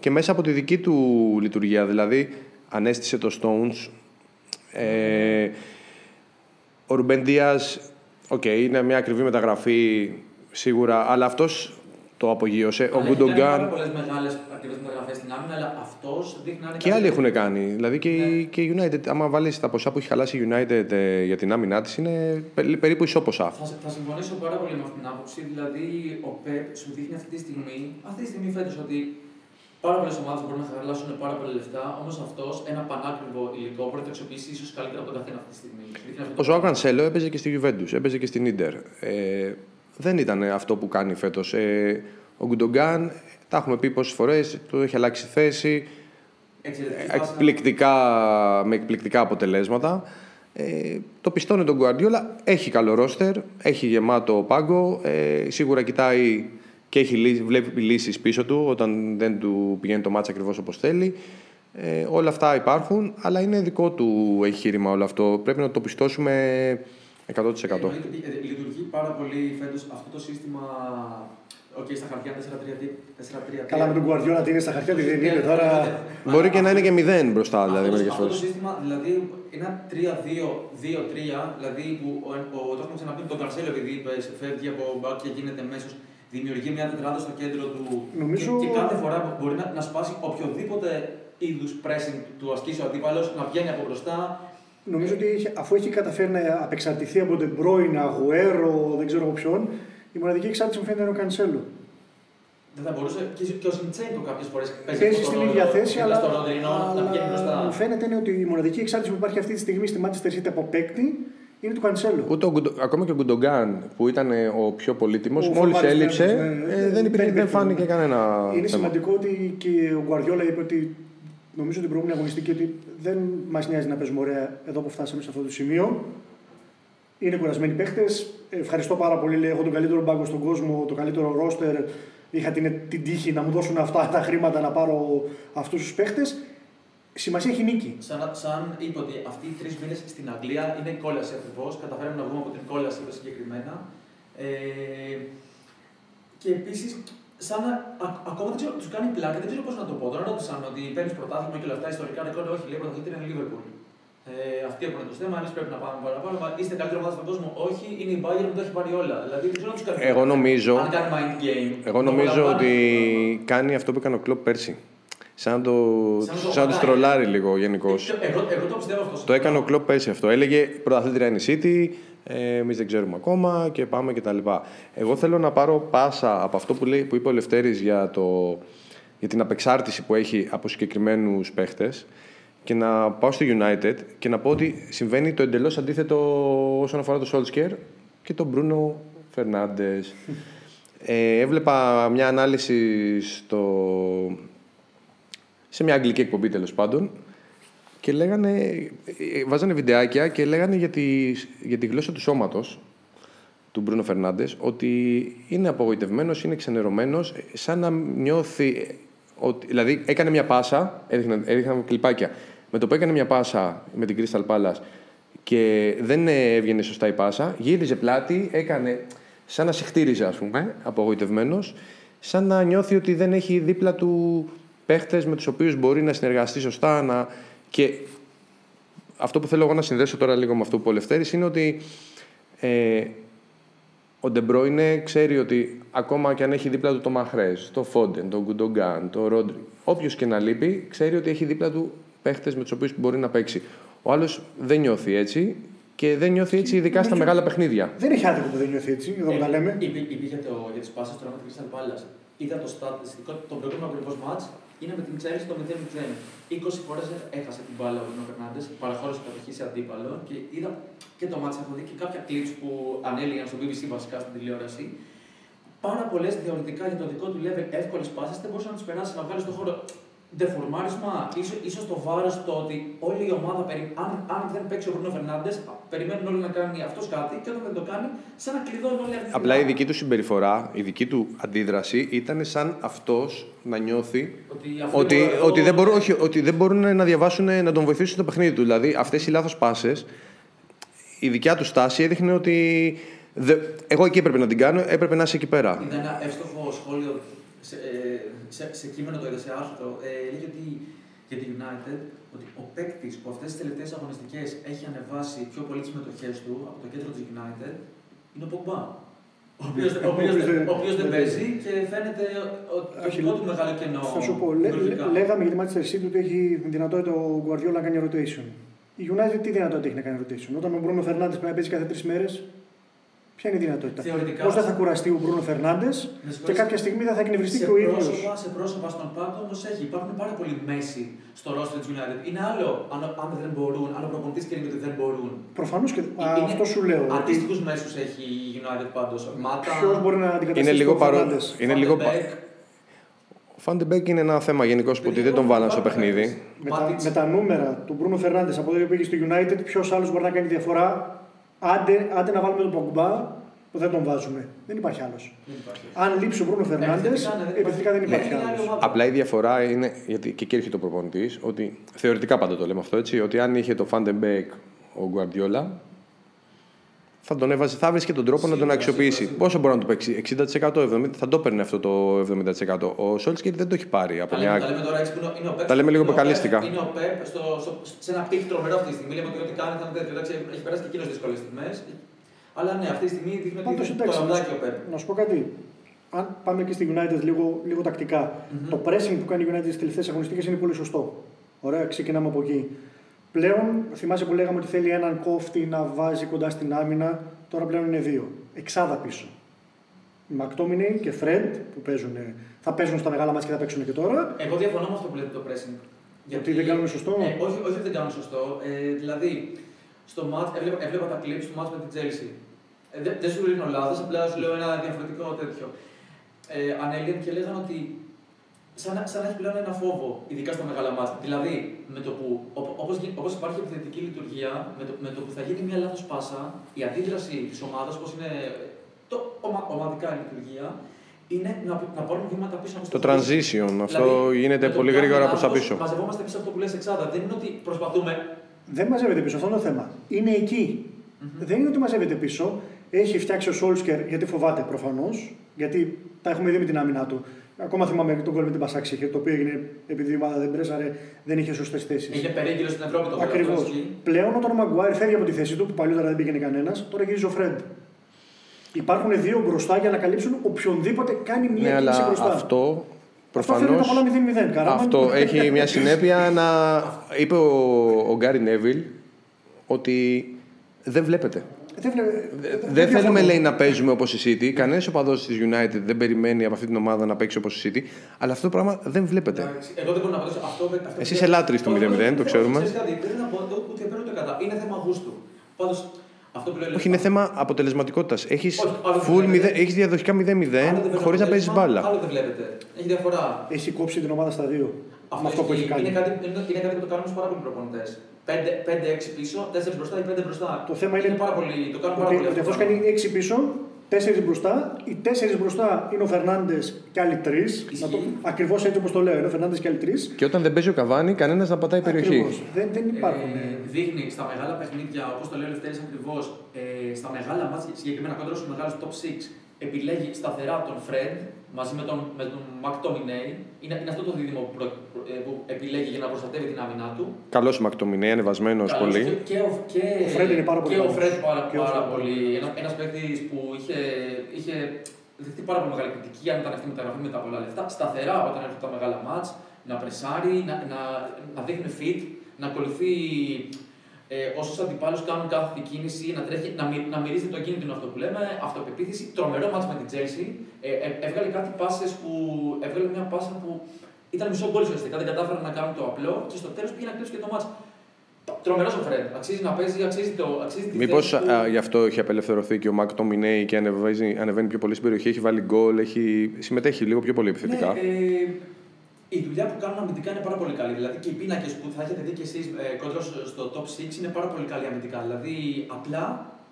και μέσα από τη δική του λειτουργία. Δηλαδή, ανέστησε τον Stones. Ε, ο Ρούμπεν Ντίας, οκ, είναι μια ακριβή μεταγραφή σίγουρα, αλλά αυτός το απογείωσε. Ο Αλλά έχει κάνει Γκουντογάν Πάρα πολλές μεγάλες ακριβές μεταγραφές στην άμυνα, αλλά αυτός δείχνει να είναι. και κάτι- άλλοι έχουν κάνει. Δηλαδή και, η- και η United, άμα βάλεις τα ποσά που έχει χαλάσει η United ε, για την άμυνά της, είναι περί- περίπου ισόποσα. Θα, θα συμφωνήσω πάρα πολύ με αυτήν την άποψη. Δηλαδή, ο Πεπ σου δείχνει αυτή τη στιγμή, αυτή τη στιγμή φέτος, ότι πάρα πολλές ομάδες μπορούν να χαλάσουν πάρα πολλά λεφτά. Όμως αυτός, ένα πανάκριβο υλικό, μπορεί να το αξιοποιήσει ίσως καλύτερα από τον καθένα αυτή τη στιγμή. Δείχνει αυτό Ο το Ζωάο πράγμα. Κανσέλο έπαιζε και στη Juventus, έπαιζε και στην Ίντερ. Ε, δεν ήταν αυτό που κάνει φέτος. Ε, ο Γκουντογκάν, τα έχουμε πει πόσες φορές, του έχει αλλάξει θέση. Εξαιρετική πάσα. εκπληκτικά, με εκπληκτικά αποτελέσματα. Ε, το πιστώνει τον Guardiola, έχει καλό ρόστερ, έχει γεμάτο πάγκο, ε, σίγουρα κοιτάει και έχει, λύ- βλέπει λύσεις πίσω του όταν δεν του πηγαίνει το ματς ακριβώς όπως θέλει. Ε, όλα αυτά υπάρχουν, αλλά είναι δικό του εγχείρημα όλο αυτό. Πρέπει να το πιστώσουμε 100%. Εννοείται ότι, ε, λειτουργεί πάρα πολύ φέτος αυτό το σύστημα. Οκ, στα χαρτιά 4-3-3. Καλά με τον Guardiola τι είναι στα χαρτιά, τι δεν είναι τώρα. Μπορεί και να είναι και μηδέν μπροστά, δηλαδή, Αυτό- μερικές αυτό το φορές. σύστημα, δηλαδή, ένα 3-2-2-3, δηλαδή που ο, ο, το έχουμε ξαναπεί με τον Καρσέλο, επειδή είπες, φεύγει από μπακ και γίνεται μέσος, δημιουργεί μια τετράδα στο κέντρο του. Νομίζω- Και, και κάθε φορά που μπορεί να, να σπάσει οποιοδήποτε είδους pressing του ασκήσει ο αντίπαλος, να βγαίνει από μπροστά. Νομίζω ότι είχε- αφού έχει καταφέρει να απεξαρτηθεί από τον πρώην Αγουέρο, δεν ξέρω από ποιον, η μοναδική εξάρτηση μου φαίνεται είναι ο Κανσέλο. Δεν θα μπορούσε. Και, και ο Σιντσέγκο κάποιες φορές Παίζει στην ίδια θέση, αλλά, στο Ροντρινό να πηγαίνει αλλά μπροστά. μου φαίνεται είναι ότι η μοναδική εξάρτηση που υπάρχει αυτή τη στιγμή στη Manchester City από παίκτη είναι του Κανσέλο. Ούτε ο Γκουντο- ακόμα και ο Γκουντογκάν που ήταν ε, ο πιο πολύτιμος, Ο μόλις φορμάρισμένος, έλειψε, ναι, ε, δεν, υπήρχε, δεν υπήρχε. φάνηκε κανένα. Είναι θέμα. σημαντικό ότι και ο Γκουαρδιόλα είπε ότι νομίζω την προηγούμενη αγωνιστική ότι δεν μας νοιάζει να παίζουμε ωραία εδώ που φτάσαμε σε αυτό το σημείο. Είναι κουρασμένοι παίχτε. Ευχαριστώ πάρα πολύ. Λέει: Έχω τον καλύτερο μπάγκο στον κόσμο, το καλύτερο ρόστερ. Είχα την, την τύχη να μου δώσουν αυτά τα χρήματα να πάρω αυτούς τους παίχτε. Σημασία έχει νίκη. Σαν, σαν είπε ότι αυτοί οι τρεις μήνες στην Αγγλία είναι κόλαση ακριβώς. Καταφέραμε να βγούμε από την κόλαση εδώ συγκεκριμένα. Ε, και επίσης, σαν να, α- ακόμα δεν ξέρω, τους κάνει πλάκα, δεν ξέρω πώς να το πω. Τώρα ρώτησαν ότι παίρνεις πρωτάθλημα και όλα αυτά, ιστορικά ρεκόρ. Όχι, λέει πρωταθλήτρια είναι η Liverpool. Ε, αυτοί έχουν το θέμα, εμεί πρέπει να πάμε παραπάνω. Μα είστε καλύτερη ομάδα στον κόσμο. Όχι, είναι η Bayern που το έχει πάρει όλα. Δηλαδή δεν ξέρω να τους κάνει. Εγώ νομίζω- Αν κάνει mind game. Εγώ το νομίζω απολαμβάνουν. ότι κάνει αυτό που έκανε ο Κλοπ πέρσι. Σαν να το, Σαν να το σαν να τους πατάει. τρολάρει λίγο γενικώς. Εγώ, εγώ το πιστεύω αυτό. Το έκανε ο Κλοπ πέρσι αυτό. Έλεγε πρωταθλήτρια είναι η City, ε, εμείς δεν ξέρουμε ακόμα και πάμε κτλ. Εγώ θέλω να πάρω πάσα από αυτό που, λέει, που είπε ο Λευτέρης για, το, για την απεξάρτηση που έχει από συγκεκριμένους παίχτες και να πάω στο United και να πω ότι συμβαίνει το εντελώς αντίθετο όσον αφορά το Solskjaer και τον Μπρούνο Φερνάντε. Ε, έβλεπα μια ανάλυση στο, σε μια αγγλική εκπομπή τέλος πάντων και λέγανε, ε, βάζανε βιντεάκια και λέγανε για τη, για τη γλώσσα του σώματος του Μπρούνο Φερνάντες ότι είναι απογοητευμένος, είναι ξενερωμένος, σαν να νιώθει. ε, Ότι, δηλαδή, έκανε μια πάσα, έδειχναν, έδειχναν κλιπάκια. Με το που έκανε μια πάσα με την Crystal Palace και δεν ε, έβγαινε σωστά η πάσα, γύριζε πλάτη, έκανε σαν να συχτήριζε, ας πούμε, απογοητευμένος, σαν να νιώθει ότι δεν έχει δίπλα του παίχτες με τους οποίους μπορεί να συνεργαστεί σωστά. Να... Και αυτό που θέλω εγώ να συνδέσω τώρα λίγο με αυτό που είπε ο Λευτέρης είναι ότι ε, ο Ντεμπρόινε ξέρει ότι ακόμα και αν έχει δίπλα του το Μαχρές, το Φόντεν, το Γκουντογκάν, το Ρόντρι, όποιος και να λείπει, ξέρει ότι έχει δίπλα του παίχτες με τους οποίους μπορεί να παίξει. Ο άλλος δεν νιώθει έτσι και δεν νιώθει έτσι ειδικά στα μεγάλα παιχνίδια. Δεν έχει άδικο που δεν νιώθει έτσι, εδώ που τα λέμε. Είπε, είπε για, το, για τις πάσει τώρα με την Crystal Palace. Είδα το στατιστικό, το προηγούμενο ακριβώς μάτ είναι με την Chelsea το 0-0. 20 φορέ έχασε την μπάλα ο Bruno Fernandes, παραχώρησε κατοχή σε αντίπαλο και είδα και το μάτς έχω δει και κάποια clips που ανέλυγαν στο BBC βασικά στην τηλεόραση. Πάρα πολλές θεωρητικά για το δικό του level εύκολες πάσει δεν μπορούσε να τις περάσεις να βγάλει στον χώρο. Δεφορμάρισμα, ίσως ίσως το βάρος το ότι όλη η ομάδα, περι... αν, αν δεν παίξει ο Μπρούνο Φερνάντες, περιμένουν όλοι να κάνει αυτός κάτι και όταν δεν το κάνει, σαν να κλειδώνουν όλοι αυτοί. Απλά η δική του συμπεριφορά, η δική του αντίδραση ήταν σαν αυτός να νιώθει Ότι, ότι, αυτό ότι, δεν μπορούν, όχι, ότι δεν μπορούν να διαβάσουν, να τον βοηθήσουν στο παιχνίδι του. Δηλαδή, αυτές οι λάθος πάσες, η δικιά του στάση έδειχνε ότι δε, εγώ εκεί έπρεπε να την κάνω, έπρεπε να είσαι εκεί πέρα. Είδα ένα εύστοχο σχόλιο σε, ε, σε, σε κείμενο το είδα σε άρθρο. Ε, έλεγε ότι για τη United ότι ο παίκτης που αυτές τις τελευταίες αγωνιστικές έχει ανεβάσει πιο πολύ τις μετοχέ του από το κέντρο της United είναι ο Pogba. Ο οποίος, ο οποίος, ο οποίος δεν παίζει και φαίνεται ότι το δικό του μεγάλο κενό. Θα σου πω, λέ, δημιουργικά. λέγαμε για τη Manchester City ότι έχει δυνατότητα ο Guardiola να κάνει rotation. Η United τι δυνατότητα έχει να κάνει rotation; Όταν ο Μπρούνο Φερνάντες πρέπει να παίζει κάθε τρεις μέρες, ποια είναι η δυνατότητα; Θεωρητικά- Πώς δεν θα κουραστεί ο Μπρούνο Φερνάντες Με και συγχωρείς. κάποια στιγμή δεν θα εκνευριστεί σε και ο ίδιος. πρόσωπα, σε πρόσωπα στον πάγκο όμως έχει. Υπάρχουν πάρα πολλοί μέσοι στο ρόστερ της United. Είναι άλλο αν, αν δεν μπορούν, αν ο προπονητής κρίνει ότι δεν μπορούν. Προφανώς και α, αυτό σου λέω. ότι Αντίστοιχους μέσους έχει η United πάντως. Μάτα. Ποιος μπορεί να αντικαταστήσει Είναι λίγο τον παρό... Φερνάντες; Είναι λίγο... πα- Φαν ντε Μπέεκ. Ο Φαν ντε Μπέεκ είναι ένα θέμα γενικώ που ότι δεν τον βάλαν στο παιχνίδι. Με τα, Μάτιτς. με τα νούμερα του Μπρούνο Φερνάντες από εδώ που πήγε στο United, ποιος άλλος μπορεί να κάνει διαφορά; Άντε, άντε να βάλουμε τον Πογμπά που δεν τον βάζουμε. Δεν υπάρχει άλλος. Δεν υπάρχει. Αν λείψει ο Μπρούνο Φερνάντες, Επιθετικά, ναι, δεν επιθετικά δεν υπάρχει. υπάρχει Είναι άλλη άλλο. ομάδα. Απλά η διαφορά είναι, γιατί και εκεί έρχεται ο προπονητής, ότι θεωρητικά πάντα το λέμε αυτό έτσι, ότι αν είχε τον Φαν ντε Μπέεκ ο Γκουαρδιόλα, θα τον έβαζε, θα βρίσκε τον τρόπο να τον Σίγουρα, αξιοποιήσει. σίγουρα, σίγουρα. Πόσο μπορεί να το παίξει, 60%, 70%, θα το έπαιρνε αυτό το 70%. Ο Σόλσκιερ δεν το έχει πάρει από Τα λέμε, τα μια. λέμε τώρα έτσι που είναι ο- είναι ο Pep. Τα λέμε λίγο είναι ο Pep- μπακαλίστικα. Είναι ο Pep στο, στο, σε ένα peak τρομερό αυτή τη στιγμή. Λέμε ότι ό,τι κάνει θα είναι τέτοιο. εντάξει, Έχει περάσει και εκείνος δύσκολες στιγμές. Αλλά ναι, αυτή τη στιγμή δείχνει ότι Πάντως, είναι εντάξει, το λαμδάκι ο Pep. Να σου πω κάτι. Αν πάμε και στη United λίγο, λίγο τακτικά, το pressing που κάνει η United στις τελευταίες αγωνιστικές είναι πολύ σωστό. Ωραία, ξεκινάμε από εκεί. Πλέον, θυμάσαι που λέγαμε ότι θέλει έναν κόφτη να βάζει κοντά στην άμυνα, τώρα πλέον είναι δύο. Εξάδα πίσω. Μακτόμινεϊ και Φρεντ που παίζουν, θα παίζουν στα μεγάλα μάτια και θα παίξουν και τώρα. Εγώ διαφωνώ με αυτό που λέτε το pressing. Ότι δεν κάνουμε σωστό; Ε, όχι, όχι ότι δεν κάνουν σωστό. Ε, δηλαδή, στο match, έβλεπα, έβλεπα τα clips του match με την Chelsea. Ε, δεν, δεν σου ρίχνω λάθος, απλά σου λέω ένα διαφορετικό τέτοιο. Ε, ανέλυαν και λέγανε ότι σαν, να- σαν να έχει πλέον ένα φόβο, ειδικά στα μεγάλα μάτια. Δηλαδή, με το που, οπ- όπως, γι- όπως υπάρχει επιθετική λειτουργία, με το, με το που θα γίνει μια λάθος πάσα, η αντίδραση της ομάδας, όπως είναι το ομα, ομαδικά η λειτουργία, είναι να, να πάρουν βήματα πίσω από Το transition, αυτό γίνεται με το πολύ που γρήγορα κάνουμε προς τα λάθος, πίσω. Μαζευόμαστε πίσω από το που λες εξάδα. Δεν είναι ότι προσπαθούμε. Δεν μαζεύεται πίσω, αυτό είναι το θέμα. Είναι εκεί. Δεν είναι ότι μαζεύεται πίσω. Έχει φτιάξει ο Σόλσκερ γιατί φοβάται προφανώς, γιατί τα έχουμε δει με την άμυνά του. Ακόμα θυμάμαι τον κόλ με την Πασάξη, το οποίο έγινε επειδή η ομάδα δεν πρέσαρε, δεν είχε σωστές θέσεις. Είχε περίγυρο στην Ευρώπη το γol Ακριβώς. αυτό, ισχύει. Πλέον όταν ο Μαγκουάιρ φεύγει από τη θέση του, που παλιότερα δεν πήγαινε κανένας, τώρα γυρίζει ο Φρέντ. Υπάρχουν δύο μπροστά για να καλύψουν οποιονδήποτε κάνει μία Ναι, αλλά κίνηση μπροστά. αυτό Αυτό φέρνει προφανώ. τα πολλά 0-0. Καράμαν. Αυτό έχει μια συνέπεια να. είπε ο, ο Γκάρι Νέβιλ ότι δεν βλέπετε. Δεν, βλέ... Δεν θέλουμε, διαφωνώ. λέει, να παίζουμε όπως η City. Κανένας οπαδό της United δεν περιμένει από αυτή την ομάδα να παίξει όπως η City. Αλλά αυτό το πράγμα δεν βλέπετε. Εντάξει, Εγώ δεν μπορώ να απαντήσω αυτό. αυτό Εσύ είσαι λάτρης του Όχι, 0-0, όχι, το όχι, ξέρουμε. ξέρεις κάτι, Δεν θα πω ούτε- ούτε υπέρ ούτε κατά. Είναι θέμα γούστου. Πάντως αυτό που λέω. Όχι, είναι θέμα αποτελεσματικότητας. Έχεις Όχι, άλλο δεν βλέπετε. έχεις διαδοχικά 0-0 Άλλο δεν βλέπετε χωρίς να παίζεις αποτέλεσμα, μπάλα. Άλλο δεν βλέπετε. Έχει διαφορά. Έχει κόψει την ομάδα στα δύο. Αυτό, με αυτό που έχει ισχύει. κάνει. Είναι κάτι, είναι, είναι κάτι που το κάνουν σε πάρα πολλοί προπονητέ. 5-6 πίσω, 4 μπροστά ή 5 μπροστά. Το θέμα είναι πάρα πολύ, το κάνουν πάρα Ότι, πολύ ότι αυτό. αυτό κάνει 6 πίσω, 4 μπροστά. Οι 4 μπροστά είναι ο Φερνάντες και άλλοι 3. Ακριβώς έτσι όπως το λέω. Είναι ο Φερνάντες και άλλοι 3. Και όταν δεν παίζει ο Καβάνη, κανένας να πατάει περιοχή. Δεν, δεν υπάρχουν. Ε, δείχνει στα μεγάλα παιχνίδια, όπως το λέει ο Λευτέρης ακριβώς, ε, στα μεγάλα μάτια, συγκεκριμένα κόντρα στους μεγάλους top 6, επιλέγει σταθερά τον Φρεντ μαζί με τον, με τον McTominay. Είναι, είναι αυτό το δίδυμο που, προ- ε, που επιλέγει για να προστατεύει την άμυνά του. Καλός ο Μακτομινέ, ανεβασμένος Καλώς πολύ. Και, και, ο, και, Ο Fred είναι πάρα πολύ και ο καλός. Fred πάρα, Και ο πάρα Fred. πολύ. Ένας, ένας παίκτης που είχε, είχε δεχτεί πάρα πολύ μεγάλη κριτική αν ήταν αυτή η μεταγραφή με τα πολλά λεφτά. Σταθερά όταν έρχονται τα μεγάλα μάτς, να πρεσάρει, να, να, να δείχνει fit, να ακολουθεί ε, όσους αντιπάλους κάνουν κάθε κίνηση, να, τρέχει, να, μυ- να μυρίζει το κίνητρο αυτό που λέμε, αυτοπεποίθηση. Τρομερό μάτς με την Chelsea. Ε, ε, έβγαλε κάτι πάσες που. Έβγαλε μια πάσα που ήταν μισό γκολ ουσιαστικά. Δεν κατάφεραν να κάνουν το απλό και στο τέλος πήγε να κλέψει και το μάτς. Τρομερός ο Φρέντ. Αξίζει να παίζει, αξίζει, το, αξίζει τη Μήπως θέση του. γι' αυτό έχει απελευθερωθεί και ο Μακτομινέ και ανεβαίνει, ανεβαίνει πιο πολύ στην περιοχή, έχει βάλει γκολ, έχει... συμμετέχει λίγο πιο πολύ επιθετικά. Ναι, ε, η δουλειά που κάνουν αμυντικά είναι πάρα πολύ καλή. Δηλαδή και οι πίνακες που θα έχετε δει και εσείς ε, κόντρα στο- στο top 6 είναι πάρα πολύ καλή αμυντικά. Δηλαδή απλά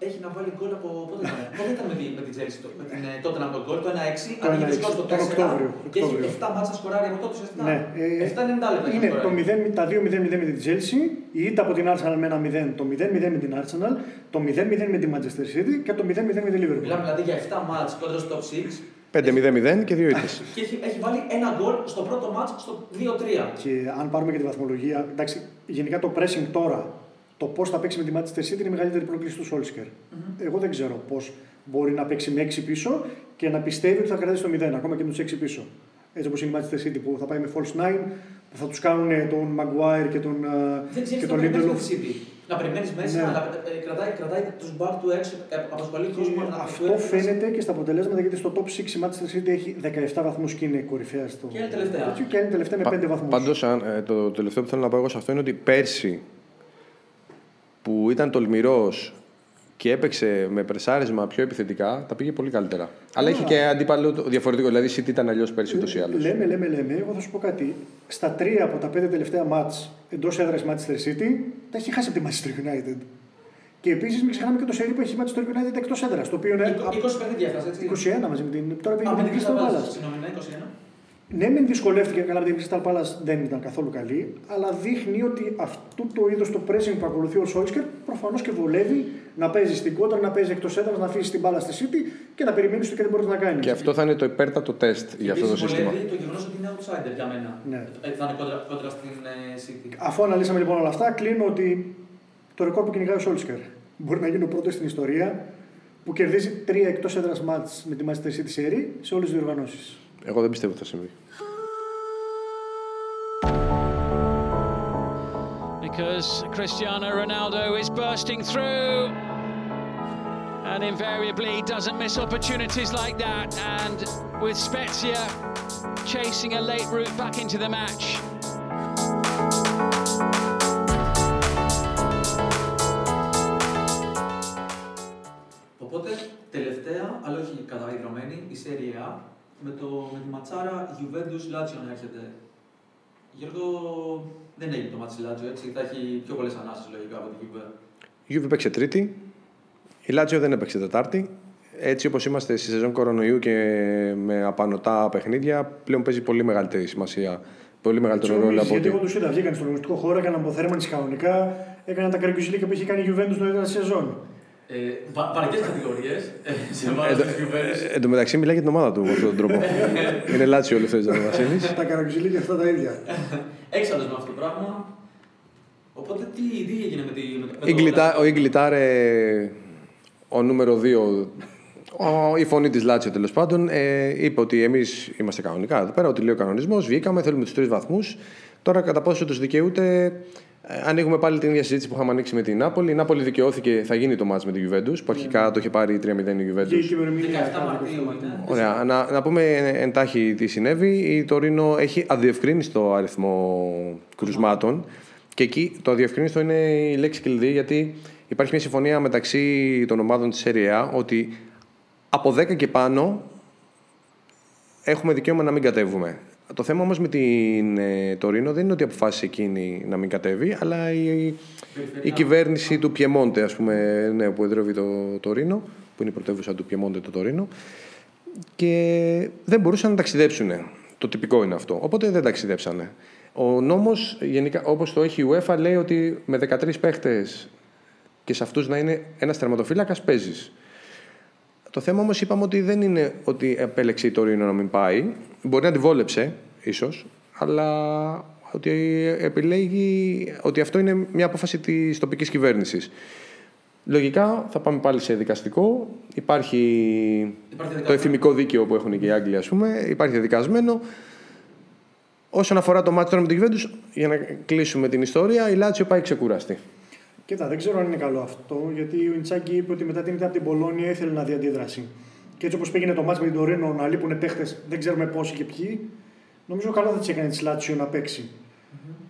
έχει να βάλει γκολ από. Πότε ήταν, πότε ήταν με, τη, με την Chelsea, το- με την, ε, τότε να τον γκολ, το 1-6, Το ανοίγει το 1-6, σκορ στο 4 τον Οκτώβριο, και έχει Οκτώβριο. 7 μάτσα σκοράρει από τότε ουσιαστικά. Ναι, ε, 7-90 λεπτά έχει Είναι το σκοράρει. 0, τα 2-0-0 με την Chelsea, η ήττα από την Arsenal με ένα 0, το 0-0 με την Arsenal, το 0-0 με τη Manchester City και το 0-0 με τη Liverpool. Μιλάμε δηλαδή για 7 μάτς κόντρα στο top 6 5-0-0 και δύο ήττες. και έχει, έχει βάλει ένα γκολ στο πρώτο μάτς στο 2-3. Και αν πάρουμε και τη βαθμολογία, εντάξει, γενικά το pressing τώρα, το πώς θα παίξει με τη Manchester City είναι η μεγαλύτερη πρόκληση του Solskjaer. Εγώ δεν ξέρω πώς μπορεί να παίξει με 6 πίσω και να πιστεύει ότι θα κρατήσει το 0, ακόμα και με τους 6 πίσω. Έτσι όπως είναι η Manchester City που θα πάει με false 9, που θα τους κάνουν ε, τον Maguire και τον, ε, Δεν ξέρεις και τι τον να περιμένει με Lindelof. Τη City. Να περιμένεις μέσα, Ναι. αλλά ε, κρατάει, κρατάει τους μπακ του έξω, ε, απασχολεί κόσμο. να Αυτό τους φέρει μέσα. φαίνεται και στα αποτελέσματα γιατί στο top 6 η Manchester City έχει 17 βαθμούς και είναι κορυφαία στο. Και είναι τελευταία. τέτοιο, Και είναι τελευταία με 5 βαθμούς. Πάντως, το τελευταίο που θέλω να πω εγώ σε αυτό είναι ότι πέρσι που ήταν τολμηρός και έπαιξε με πρεσάρισμα πιο επιθετικά, τα πήγε πολύ καλύτερα. Αλλά είχε και αντίπαλο το διαφορετικό. Δηλαδή, η City ήταν αλλιώς πέρσι ούτως ή άλλως. Λέμε, λέμε, λέμε. Εγώ θα σου πω κάτι. Στα τρία από τα πέντε τελευταία μάτς εντός έδρας Manchester City, τα έχει χάσει από τη Manchester United. Και επίσης μην ξεχνάμε και το σερί που έχει η Manchester United εκτός έδρας. Το οποίο είναι. 20 παιχνίδια έφτασε, έτσι. 21 μαζί με την. Τώρα πήγε Α, με με την την Crystal Crystal Palace. Palace. Συγγνώμη, ναι, 21. Ναι, μεν δυσκολεύτηκε καλά με την Crystal Palace, δεν ήταν καθόλου καλή, αλλά δείχνει ότι αυτό το είδος το pressing που ακολουθεί ο Solskjaer προφανώς και βολεύει να παίζεις στην κόντρα, να παίζεις εκτός έδρα, να αφήσεις την μπάλα στη City και να περιμένεις το και δεν μπορείς να κάνεις. Και αυτό θα είναι το υπέρτατο τεστ για αυτό το Επίσης, σύστημα. βολεύει το γεγονός ότι είναι outsider για μένα. Ναι. Ε, Θα είναι κόντρα, κόντρα στην ε, City. Αφού αναλύσαμε λοιπόν όλα αυτά, κλείνω ότι το ρεκόρ που κυνηγάει ο Σόλσκερ μπορεί να γίνει ο πρώτος στην ιστορία που κερδίζει τρία εκτός έδρας μάτς με τη Manchester City Series σε όλες τις διοργανώσεις. Εγώ δεν πιστεύω ότι θα συμβεί. because Cristiano Ronaldo is bursting through and invariably doesn't miss opportunities like that. And with Spezia chasing a late route back into the match. Οπότε, τελευταία, αλλά όχι καταδεδομένη, η Serie A με, το, με τη ματσάρα Juventus Lazio να έρχεται. Γιώργο, δεν έγινε το ματς η Lazio, έτσι. Θα έχει πιο πολλές ανάσες λογικά από την Juve. Η Juve παίξε τρίτη. Η Λάτσιο δεν έπαιξε τετάρτη. Έτσι όπως είμαστε στη σεζόν κορονοϊού και με απανοτά παιχνίδια, πλέον παίζει πολύ μεγαλύτερη σημασία. Πολύ μεγαλύτερο ρόλο από Γιατί ότι. εγώ τους είδα, βγήκαν στον αγωνιστικό χώρο, έκαναν αποθέρμανση κανονικά, έκαναν τα καρκιουζιλίκια που είχε κάνει η Juventus νωρίτερα στη σεζόν. Ε, βα, Βαρικέ κατηγορίες ε, σε βάρος Εν τω- της Juventus. Εν τω μεταξύ, μιλάει για την ομάδα του με αυτόν τον τρόπο. Είναι Λάτσιο όλο αυτό ο Βασίλης. τα καρκιουζιλίκια αυτά τα ίδια. Έξαλλο με αυτό το πράγμα. Οπότε τι, τι έγινε με, τη, με, το- με Η το Γκλιτά- Ο Ιγκλιτάρε, ο νούμερο 2, η φωνή της Λάτσιο τέλος πάντων, ε, είπε ότι εμείς είμαστε κανονικά εδώ πέρα, ότι λέει ο κανονισμός, βγήκαμε, θέλουμε τους τρεις βαθμούς. Τώρα, κατά πόσο τους δικαιούται, ε, ανοίγουμε πάλι την ίδια συζήτηση που είχαμε ανοίξει με την Νάπολη. Η Νάπολη δικαιώθηκε, θα γίνει το μάτς με την Juventus, που αρχικά το είχε πάρει 3-0 η Και η Juventus. ημερομηνία. 17 Μαρτίου είναι. Ωραία. Να, να πούμε εντάχει τι συνέβη. Η Τωρίνο έχει αδιευκρίνηστο αριθμό κρουσμάτων. Και εκεί το αδιευκρίνηστο είναι η λέξη κλειδί, γιατί υπάρχει μια συμφωνία μεταξύ των ομάδων της Serie A ότι από 10 και πάνω έχουμε δικαίωμα να μην κατέβουμε. Το θέμα όμως με την ε, Τωρίνο δεν είναι ότι αποφάσισε εκείνη να μην κατέβει, αλλά η, η κυβέρνηση του Πιεμόντε, ας πούμε, ναι, που εδρεύει το Τωρίνο, που είναι η πρωτεύουσα του Πιεμόντε το Τωρίνο, και δεν μπορούσαν να ταξιδέψουν. Το τυπικό είναι αυτό. Οπότε δεν ταξιδέψανε. Ο νόμος, γενικά, όπως το έχει η UEFA, λέει ότι με 13 παίχτες και σε αυτούς να είναι ένας τερματοφύλακας παίζεις. Το θέμα όμως είπαμε ότι δεν είναι ότι επέλεξε η Τωρίνο να μην πάει. Μπορεί να τη βόλεψε, ίσως, αλλά ότι επιλέγει ότι αυτό είναι μια απόφαση της τοπικής κυβέρνησης. Λογικά θα πάμε πάλι σε δικαστικό. Υπάρχει, Υπάρχει το εθιμικό δίκαιο που έχουν και οι Άγγλοι, ας πούμε. Υπάρχει διαδικασμένο. Όσον αφορά το μάτι τώρα με την Juventus, για να κλείσουμε την ιστορία, η Λάτσιο πάει ξεκουραστή. Κοίτα, δεν ξέρω αν είναι καλό αυτό, γιατί ο Ιντσάκη είπε ότι μετά την ήττα από την Πολώνια ήθελε να δει αντίδραση. Και έτσι όπως πήγαινε το μάτς με την Τωρίνο να λείπουν παίχτες, δεν ξέρουμε πόσοι και ποιοι, νομίζω καλό θα της έκανε της Λάτσιο να παιξει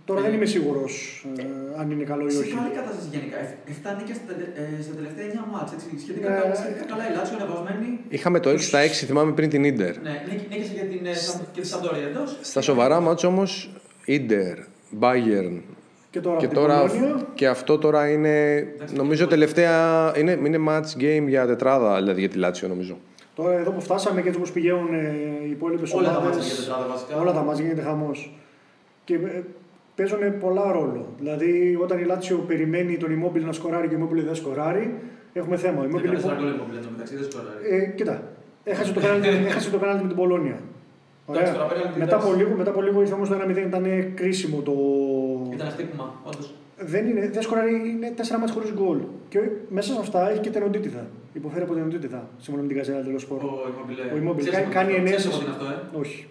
Τώρα δεν είμαι σίγουρος ε, αν είναι καλό ή Σε όχι. καλή κατάσταση γενικά. 7 νίκες στα, τελε- ε, στα τελευταία 9 μάτς. Έτσι, σχετικά Ναι. καλά, σχετικά καλά η Λάτσιο είναι βασμένη. Είχαμε το 6 στα 6, θυμάμαι πριν την Ίντερ. Ναι, νίκη- νίκησε για την, ε, Σαν- και τη Σαντόρια εντός. Στα σοβαρά μάτς όμως, Ίντερ, Bayern Και τώρα, και, από την τώρα, Πολώνια, και αυτό τώρα είναι, νομίζω τελευταία, είναι, είναι match game για τετράδα, δηλαδή για τη Λάτσιο νομίζω. τώρα εδώ που φτάσαμε και έτσι όπως πηγαίνουν ε, οι υπόλοιπες Όλα τα ομάδες. μάτς για τετράδα βασικά. Όλα τα μάτς γίνεται χαμός. Και ε, παίζουν πολλά ρόλο. Δηλαδή, όταν η Λάτσιο περιμένει τον Immobile να σκοράρει και ο Immobile δεν σκοράρει, έχουμε θέμα. Ο Immobile, 14 λοιπόν, γκολ είναι μεταξύ, δεν σκοράρει. ε, κοίτα, έχασε το πέναλτι έχασε το πέναλτι με την Πολώνια. Ωραία. Εντάξει, τώρα πέναλτι, μετά, από εντάξει. λίγο, μετά από λίγο ήρθε όμως το 1-0, ήταν κρίσιμο το. Ήταν χτύπημα, όντως. Δεν, είναι, δεν σκοράρει, είναι 4 μάτς χωρίς γκολ. Και μέσα σε αυτά έχει και την οντίτιδα. Υποφέρει από την οντίτιδα. Σύμφωνα με την Καζέλα τέλος Ο πάντων. Immobile. Ο Immobile Ξέρεις κάνει, από κάνει τι- ξέρεις ενέσεις. από τι είναι αυτό, ε; Όχι.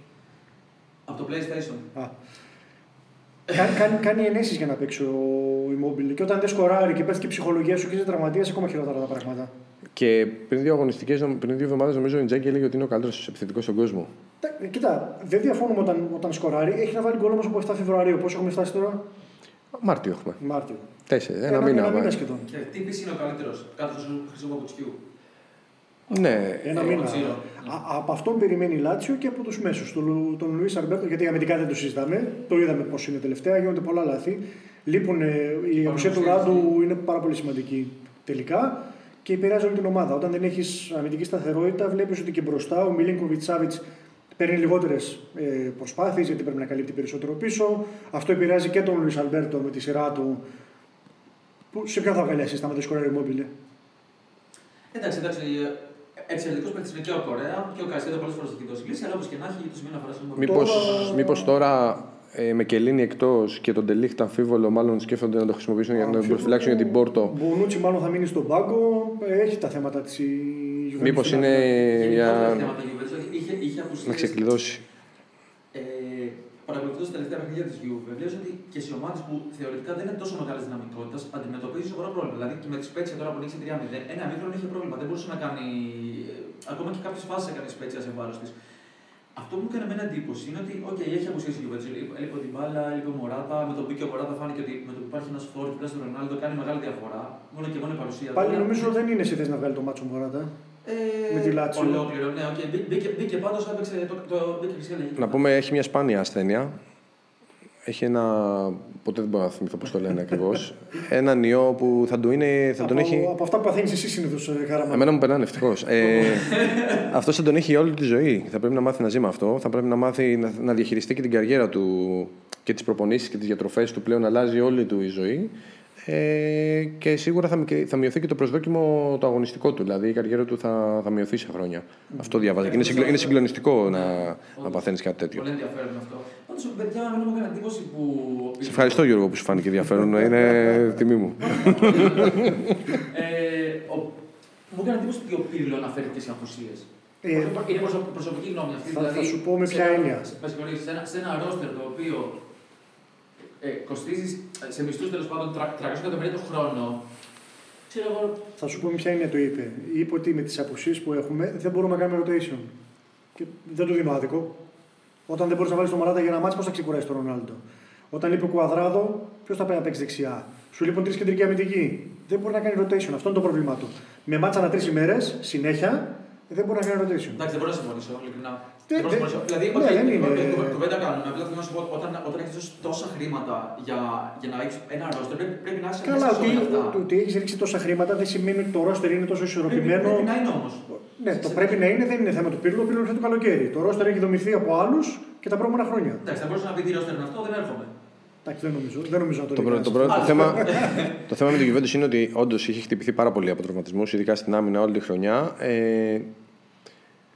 Από το PlayStation. Α. κάνει, κάνει, κάνει ενέσεις για να παίξει ο Immobile. Και όταν δεν σκοράρει και πέφτει και η ψυχολογία σου και είσαι τραυματίας, ακόμα χειρότερα τα πράγματα. Και πριν δύο αγωνιστικές, πριν δύο εβδομάδες νομίζω ο Ιντζάκη έλεγε ότι είναι ο καλύτερος επιθετικός στον κόσμο. Τα- ε, Κοίτα, δεν διαφωνούμε όταν, όταν σκοράρει. Έχει να βάλει γκολ όμως από 7 Φεβρουαρίου. Πόσο έχουμε φτάσει τώρα, Μάρτιο έχουμε. Μάρτιο. Τέσσερα, ένα, Ένα- μήνα. ένα μήνα βάζει. σχεδόν. Και τι πίση είναι ο καλύτερος. Κάτω του Χρυσού Παπουτσιού; Ναι, Ένα Ε, μήνα. ο Τσίρο. Α, από αυτόν περιμένει η Λάτσιο και από τους μέσους. Τον, τον Λουίς Αλμπέρτο, γιατί αμυντικά δεν το συζητάμε. Το είδαμε πώς είναι τελευταία. Γίνονται πολλά λάθη. Λείπουν, ε, η απουσία του Ράντου είναι πάρα πολύ σημαντική τελικά και επηρεάζει όλη την ομάδα. Όταν δεν έχεις αμυντική σταθερότητα, βλέπεις ότι και μπροστά ο Μιλίνκοβιτς Σάβιτς παίρνει λιγότερες προσπάθειες γιατί πρέπει να καλύπτει περισσότερο πίσω. Αυτό επηρεάζει και τον Λουίς Αλμπέρτο με τη σειρά του. Που, σε ποιον θα βγάλει assist άμα δεν σκοράρει Mobile. Εντάξει, εντάξει. Εξαιρετικός παίκτης είναι και ο Κορέα και ο Κασίδο πολλές φορές έχει δώσει λύση, αλλά όπως και να έχει το σημείο αναφορά είναι Μήπως, μήπως τώρα ε, με Κελίνη εκτός και τον Τελίχτα αμφίβολο μάλλον σκέφτονται να το χρησιμοποιήσουν για να τον προφυλάξουν για την Πόρτο. Μπονούτσι μάλλον θα μείνει στον πάγκο. Ε, Έχει τα θέματα της Juventus. Μήπως στην είναι άκρη. για θέματα Juventus. Είχε, είχε απουσίες. να ξεκλειδώσει. Ε, Παρακολουθώντας τα τελευταία παιχνίδια της Juve, βλέπει ότι και σε ομάδες που θεωρητικά δεν είναι τόσο μεγάλη δυναμικότητα αντιμετωπίζει σοβαρό πρόβλημα. Δηλαδή και με τη Σπέτσια τώρα που νίκησε 3-0, ένα μήχρονο είχε πρόβλημα. Δεν μπορούσε να κάνει. ε, Ακόμα και κάποιες φάσεις έκανε η Σπέτσια σε βάρος της. Αυτό που μου έκανε εμένα εντύπωση είναι ότι okay, έχει απουσιάσει η Juventus. Έλειπε την μπάλα, έλειπε ο Μωράτα. Με τον Μπίκη ο Μωράτα φάνηκε ότι με το που υπάρχει ένας φόρ δίπλα στον Ρονάλντο κάνει μεγάλη διαφορά. Μόνο και μόνο η παρουσία του. Πάλι νομίζω δεν είναι σε θέση να βγάλει το μάτσο Μωράτα. Ε, με τη Λάτσιο. Ολόκληρο, ναι, okay. Μπήκε, μπήκε πάντως, έπαιξε το, το, μπήκε φυσικά λέγει. Να πούμε έχει μια σπάνια ασθένεια. Έχει ένα. Ποτέ δεν μπορώ να θυμηθώ πώς το λένε ακριβώς. Έναν ιό που θα, του είναι, θα τον από, έχει. από αυτά που παθαίνεις εσύ συνήθως, Χαράμα. Εμένα μου περνάνε ευτυχώς. Ε, αυτός θα τον έχει όλη τη ζωή. Θα πρέπει να μάθει να ζει με αυτό. Θα πρέπει να μάθει να, να διαχειριστεί και την καριέρα του και τις προπονήσεις και τις διατροφές του πλέον. Αλλάζει όλη του η ζωή. Ε, και σίγουρα θα, μικ- θα μειωθεί και το προσδόκιμο το αγωνιστικό του. Δηλαδή η καριέρα του θα, θα μειωθεί σε χρόνια. Αυτό διαβάζω. Και είναι, συγκλο- είναι συγκλονιστικό να, να παθαίνεις κάτι τέτοιο. Πολύ ενδιαφέρον αυτό. Πάντως, παιδιά, εμένα μου έκανε εντύπωση που. Σε ευχαριστώ Γιώργο που σου φάνηκε ενδιαφέρον. Είναι τιμή μου. ε, ο, μου έκανε εντύπωση ότι ο Πύρλο αναφέρθηκε σε απουσίες. Ε, είναι προσω- προσωπική γνώμη αυτή. θα- δηλαδή, θα σου πω με σε ποια ένα- έννοια. σε- με συγχωρείς, σε, ένα, σε ένα ρόστερ το οποίο ε, κοστίζει σε μισθούς τέλος πάντων 300 εκατομμύρια το χρόνο. Ξέρω εγώ. Θα σου πω με ποια έννοια το είπε. Είπε ότι με τις απουσίες που έχουμε δεν μπορούμε να κάνουμε rotation. Και δεν του δίνω άδικο. Όταν δεν μπορείς να βάλεις το Μαράτα για ένα μάτσο, πώς θα ξεκουράσει τον Ρονάλντο; Όταν λείπει ο Κουαδράδο, ποιος θα πάει να παίξει δεξιά; Σου λείπουν τρεις κεντρικοί αμυντικοί. Δεν μπορεί να κάνει rotation. Αυτό είναι το πρόβλημά του. Με μάτσα ανά τρεις ημέρες, συνέχεια, δεν μπορεί να κάνει rotation. Εντάξει, δεν μπορώ να συμφωνήσω, ειλικρινά. Δεν- Δεν μπορώ να δεν- συμφωνήσω. Δηλαδή, ναι, okay, δεν είναι- κου- κουβέντα κάνουμε. Απλά θέλω να σου πω, όταν, όταν έχεις δώσει τόσα χρήματα για, για να έχει ένα ρόστερ, πρέπει, πρέπει να είσαι Καλά, μέσα σε ότι, όλα αυτά. το ότι έχεις ρίξει τόσα χρήματα δεν σημαίνει ότι το ρόστερ είναι τόσο Πρέπει, ισορροπημένο. πρέπει να είναι όμως. Ναι, το πρέπει να είναι, δεν είναι θέμα του πύρλου. Ο πύρλο ήρθε το καλοκαίρι. Το ρόστερ έχει δομηθεί από άλλους και τα προηγούμενα χρόνια. Εντάξει, θα μπορούσα να πει τι ρόστερ είναι αυτό, δεν έρχομαι. Εντάξει, δεν νομίζω, δεν νομίζω να το Το, δει πρώτο- το, κανένας πρώτο- αυτό. το, θέμα, το θέμα με την Juventus είναι ότι όντως είχε χτυπηθεί πάρα πολύ από τραυματισμούς, ειδικά στην άμυνα όλη τη χρονιά. Ε,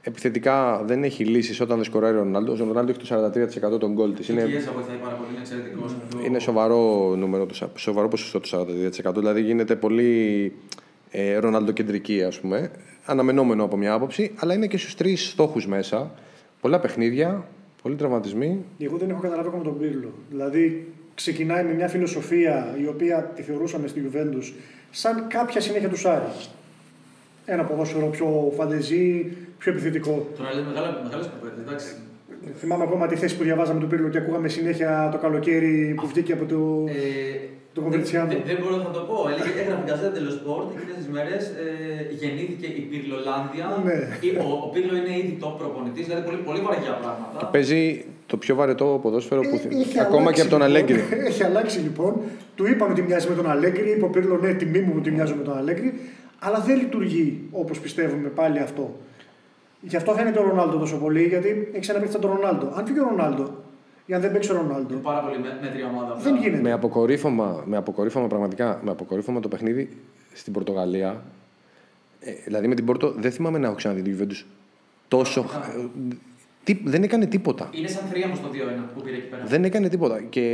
επιθετικά δεν έχει λύσεις όταν δεν σκοράρει ο Ρονάλντο. Ο Ρονάλντο έχει το 43% των γκολ της. Είναι... Είναι, Η Κιέζα βοηθάει πάρα πολύ, είναι εξαιρετικός. είναι σοβαρό, νούμερο, το σα- σοβαρό ποσοστό το 42%. Δηλαδή γίνεται πολύ ε, Ρονάλντο κεντρική, ας πούμε. Αναμενόμενο από μια άποψη, αλλά είναι και στους τρεις στόχους μέσα. Πολλά παιχνίδια, πολλοί τραυματισμοί. Εγώ δεν έχω καταλάβει ακόμα τον Πύρλο. Δηλαδή, ξεκινάει με μια φιλοσοφία η οποία τη θεωρούσαμε στη Juventus σαν κάποια συνέχεια του Σάρι. Ένα ποδόσφαιρο πιο φαντεζή, πιο επιθετικό. Τώρα λέμε μεγάλα, μεγάλες κουβέντες, εντάξει. Θυμάμαι ακόμα τη θέση που διαβάζαμε του Πύρλο και ακούγαμε συνέχεια το καλοκαίρι που βγήκε από το, Ε, το Κοβερτσιάνο. δεν, δεν μπορώ να το πω. Έλεγε, έγραφε Γκαζέτα Dello Sport εκείνες τις μέρες. Ε, γεννήθηκε η Πυρλολάνδια. Ναι. Ή- Ο, ο Πύρλο είναι ήδη top προπονητής, δηλαδή πολύ, πολύ βαριά πράγματα. Και παίζει το πιο βαρετό ποδόσφαιρο που. Ε, Έχει ακόμα αλλάξει, και από τον λοιπόν. Αλέγκρι. Έχει αλλάξει λοιπόν. Του είπαν ότι μοιάζει με τον Αλέγκρι. Είπε ο Πύρλο, ναι, τιμή μου ότι μοιάζω με τον Αλέγκρι. Αλλά δεν λειτουργεί όπως πιστεύουμε πάλι αυτό. Γι' αυτό φαίνεται ο Ρονάλντο τόσο πολύ, γιατί έχει ένα παίκτη σαν τον Ρονάλντο. Αν φύγει ο Ρονάλντο, ή αν δεν παίξει ο Ρονάλντο, Είναι πάρα πολύ με- μέτρια ομάδα. δεν γίνεται. με αποκορύφωμα, με αποκορύφωμα πραγματικά, με αποκορύφωμα το παιχνίδι στην Πορτογαλία. Ε, δηλαδή με την Πόρτο δεν θυμάμαι να έχω ξαναδεί τη Juventus τόσο. Ε, τι, δεν έκανε τίποτα. Είναι σαν θρία στο 2-1 που πήρε εκεί πέρα. Δεν έκανε τίποτα. Και,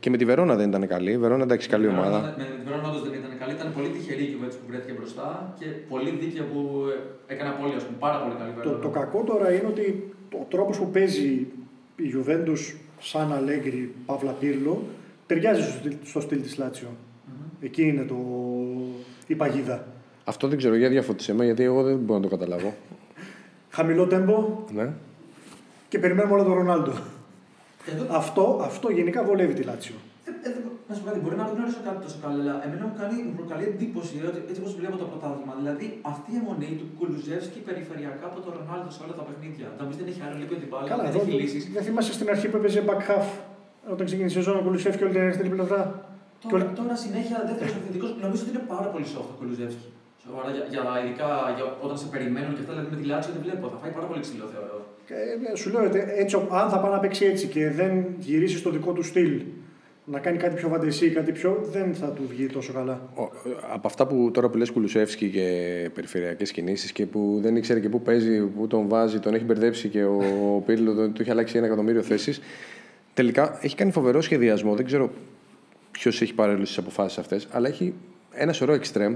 και με τη Βερόνα δεν ήταν καλή. Η Βερόνα εντάξει, καλή Με την ομάδα. Βερόνα- Με την Βερόνα όντως δεν ήταν καλή. Ήταν πολύ τυχερή η Juventus που βρέθηκε μπροστά και πολύ δίκαια που ε, έκανε απώλεια. ας πούμε. Πάρα πολύ καλή Το, Βερόνα. το κακό τώρα είναι ότι ο τρόπος που παίζει η Juventus σαν Αλέγκρι, Παύλα Πύρλο, ταιριάζει στο, στυλ- στο στυλ της λατσιο Εκεί είναι το, η παγίδα. Αυτό δεν ξέρω, για διαφώτισε με, γιατί εγώ δεν μπορώ να το καταλάβω. Χαμηλό τέμπο Ναι. Και περιμένουμε όλο τον Ρονάλντο. Εδώ, Αυτό, αυτό γενικά βολεύει τη Λάτσιο. ε, ε, να σου πω κάτι, μπορεί να μην γνωρίσω κάτι τόσο καλά, αλλά εμένα μου κάνει, μου προκαλεί εντύπωση ότι έτσι όπως βλέπω το πρωτάθλημα. Δηλαδή αυτή η αιμονή του Κουλουζεύσκη περιφερειακά από τον Ρονάλντο σε όλα τα παιχνίδια. Να μην δεν έχει άλλο λίγο την μπάλα, Καλά, δεν εδώ έχει λύσεις. δεν θυμάσαι στην αρχή που έπαιζε back half όταν ξεκίνησε η σεζόν ο Κουλουσέφ και όλη την αριστερή πλευρά; Και Τώρα, όλη- τώρα συνέχεια δεύτερος επιθετικό, νομίζω ότι είναι πάρα πολύ soft ο Κουλουζεύσκη. Σοβαρά, για, για, ειδικά για, όταν σε περιμένουν και αυτά, δηλαδή με τη Λάτσιο δεν βλέπω. Θα φάει πάρα πολύ ξύλο, θεωρώ. Ε, σου λέω, ε, έτσι, αν θα πάει να παίξει έτσι και δεν γυρίσει στο δικό του στυλ, να κάνει κάτι πιο φαντεσί, κάτι πιο, δεν θα του βγει τόσο καλά. Ο- Από αυτά που τώρα που λες Κουλουσεύσκι και περιφερειακές κινήσεις και που δεν ήξερε και πού παίζει, πού τον βάζει, τον έχει μπερδέψει και ο Πύρλο τον- του έχει αλλάξει ένα εκατομμύριο θέσεις. Τελικά έχει κάνει φοβερό σχεδιασμό. Δεν ξέρω ποιος έχει πάρει όλες τις αποφάσεις αυτές, αλλά έχει ένα σωρό εξτρέμ.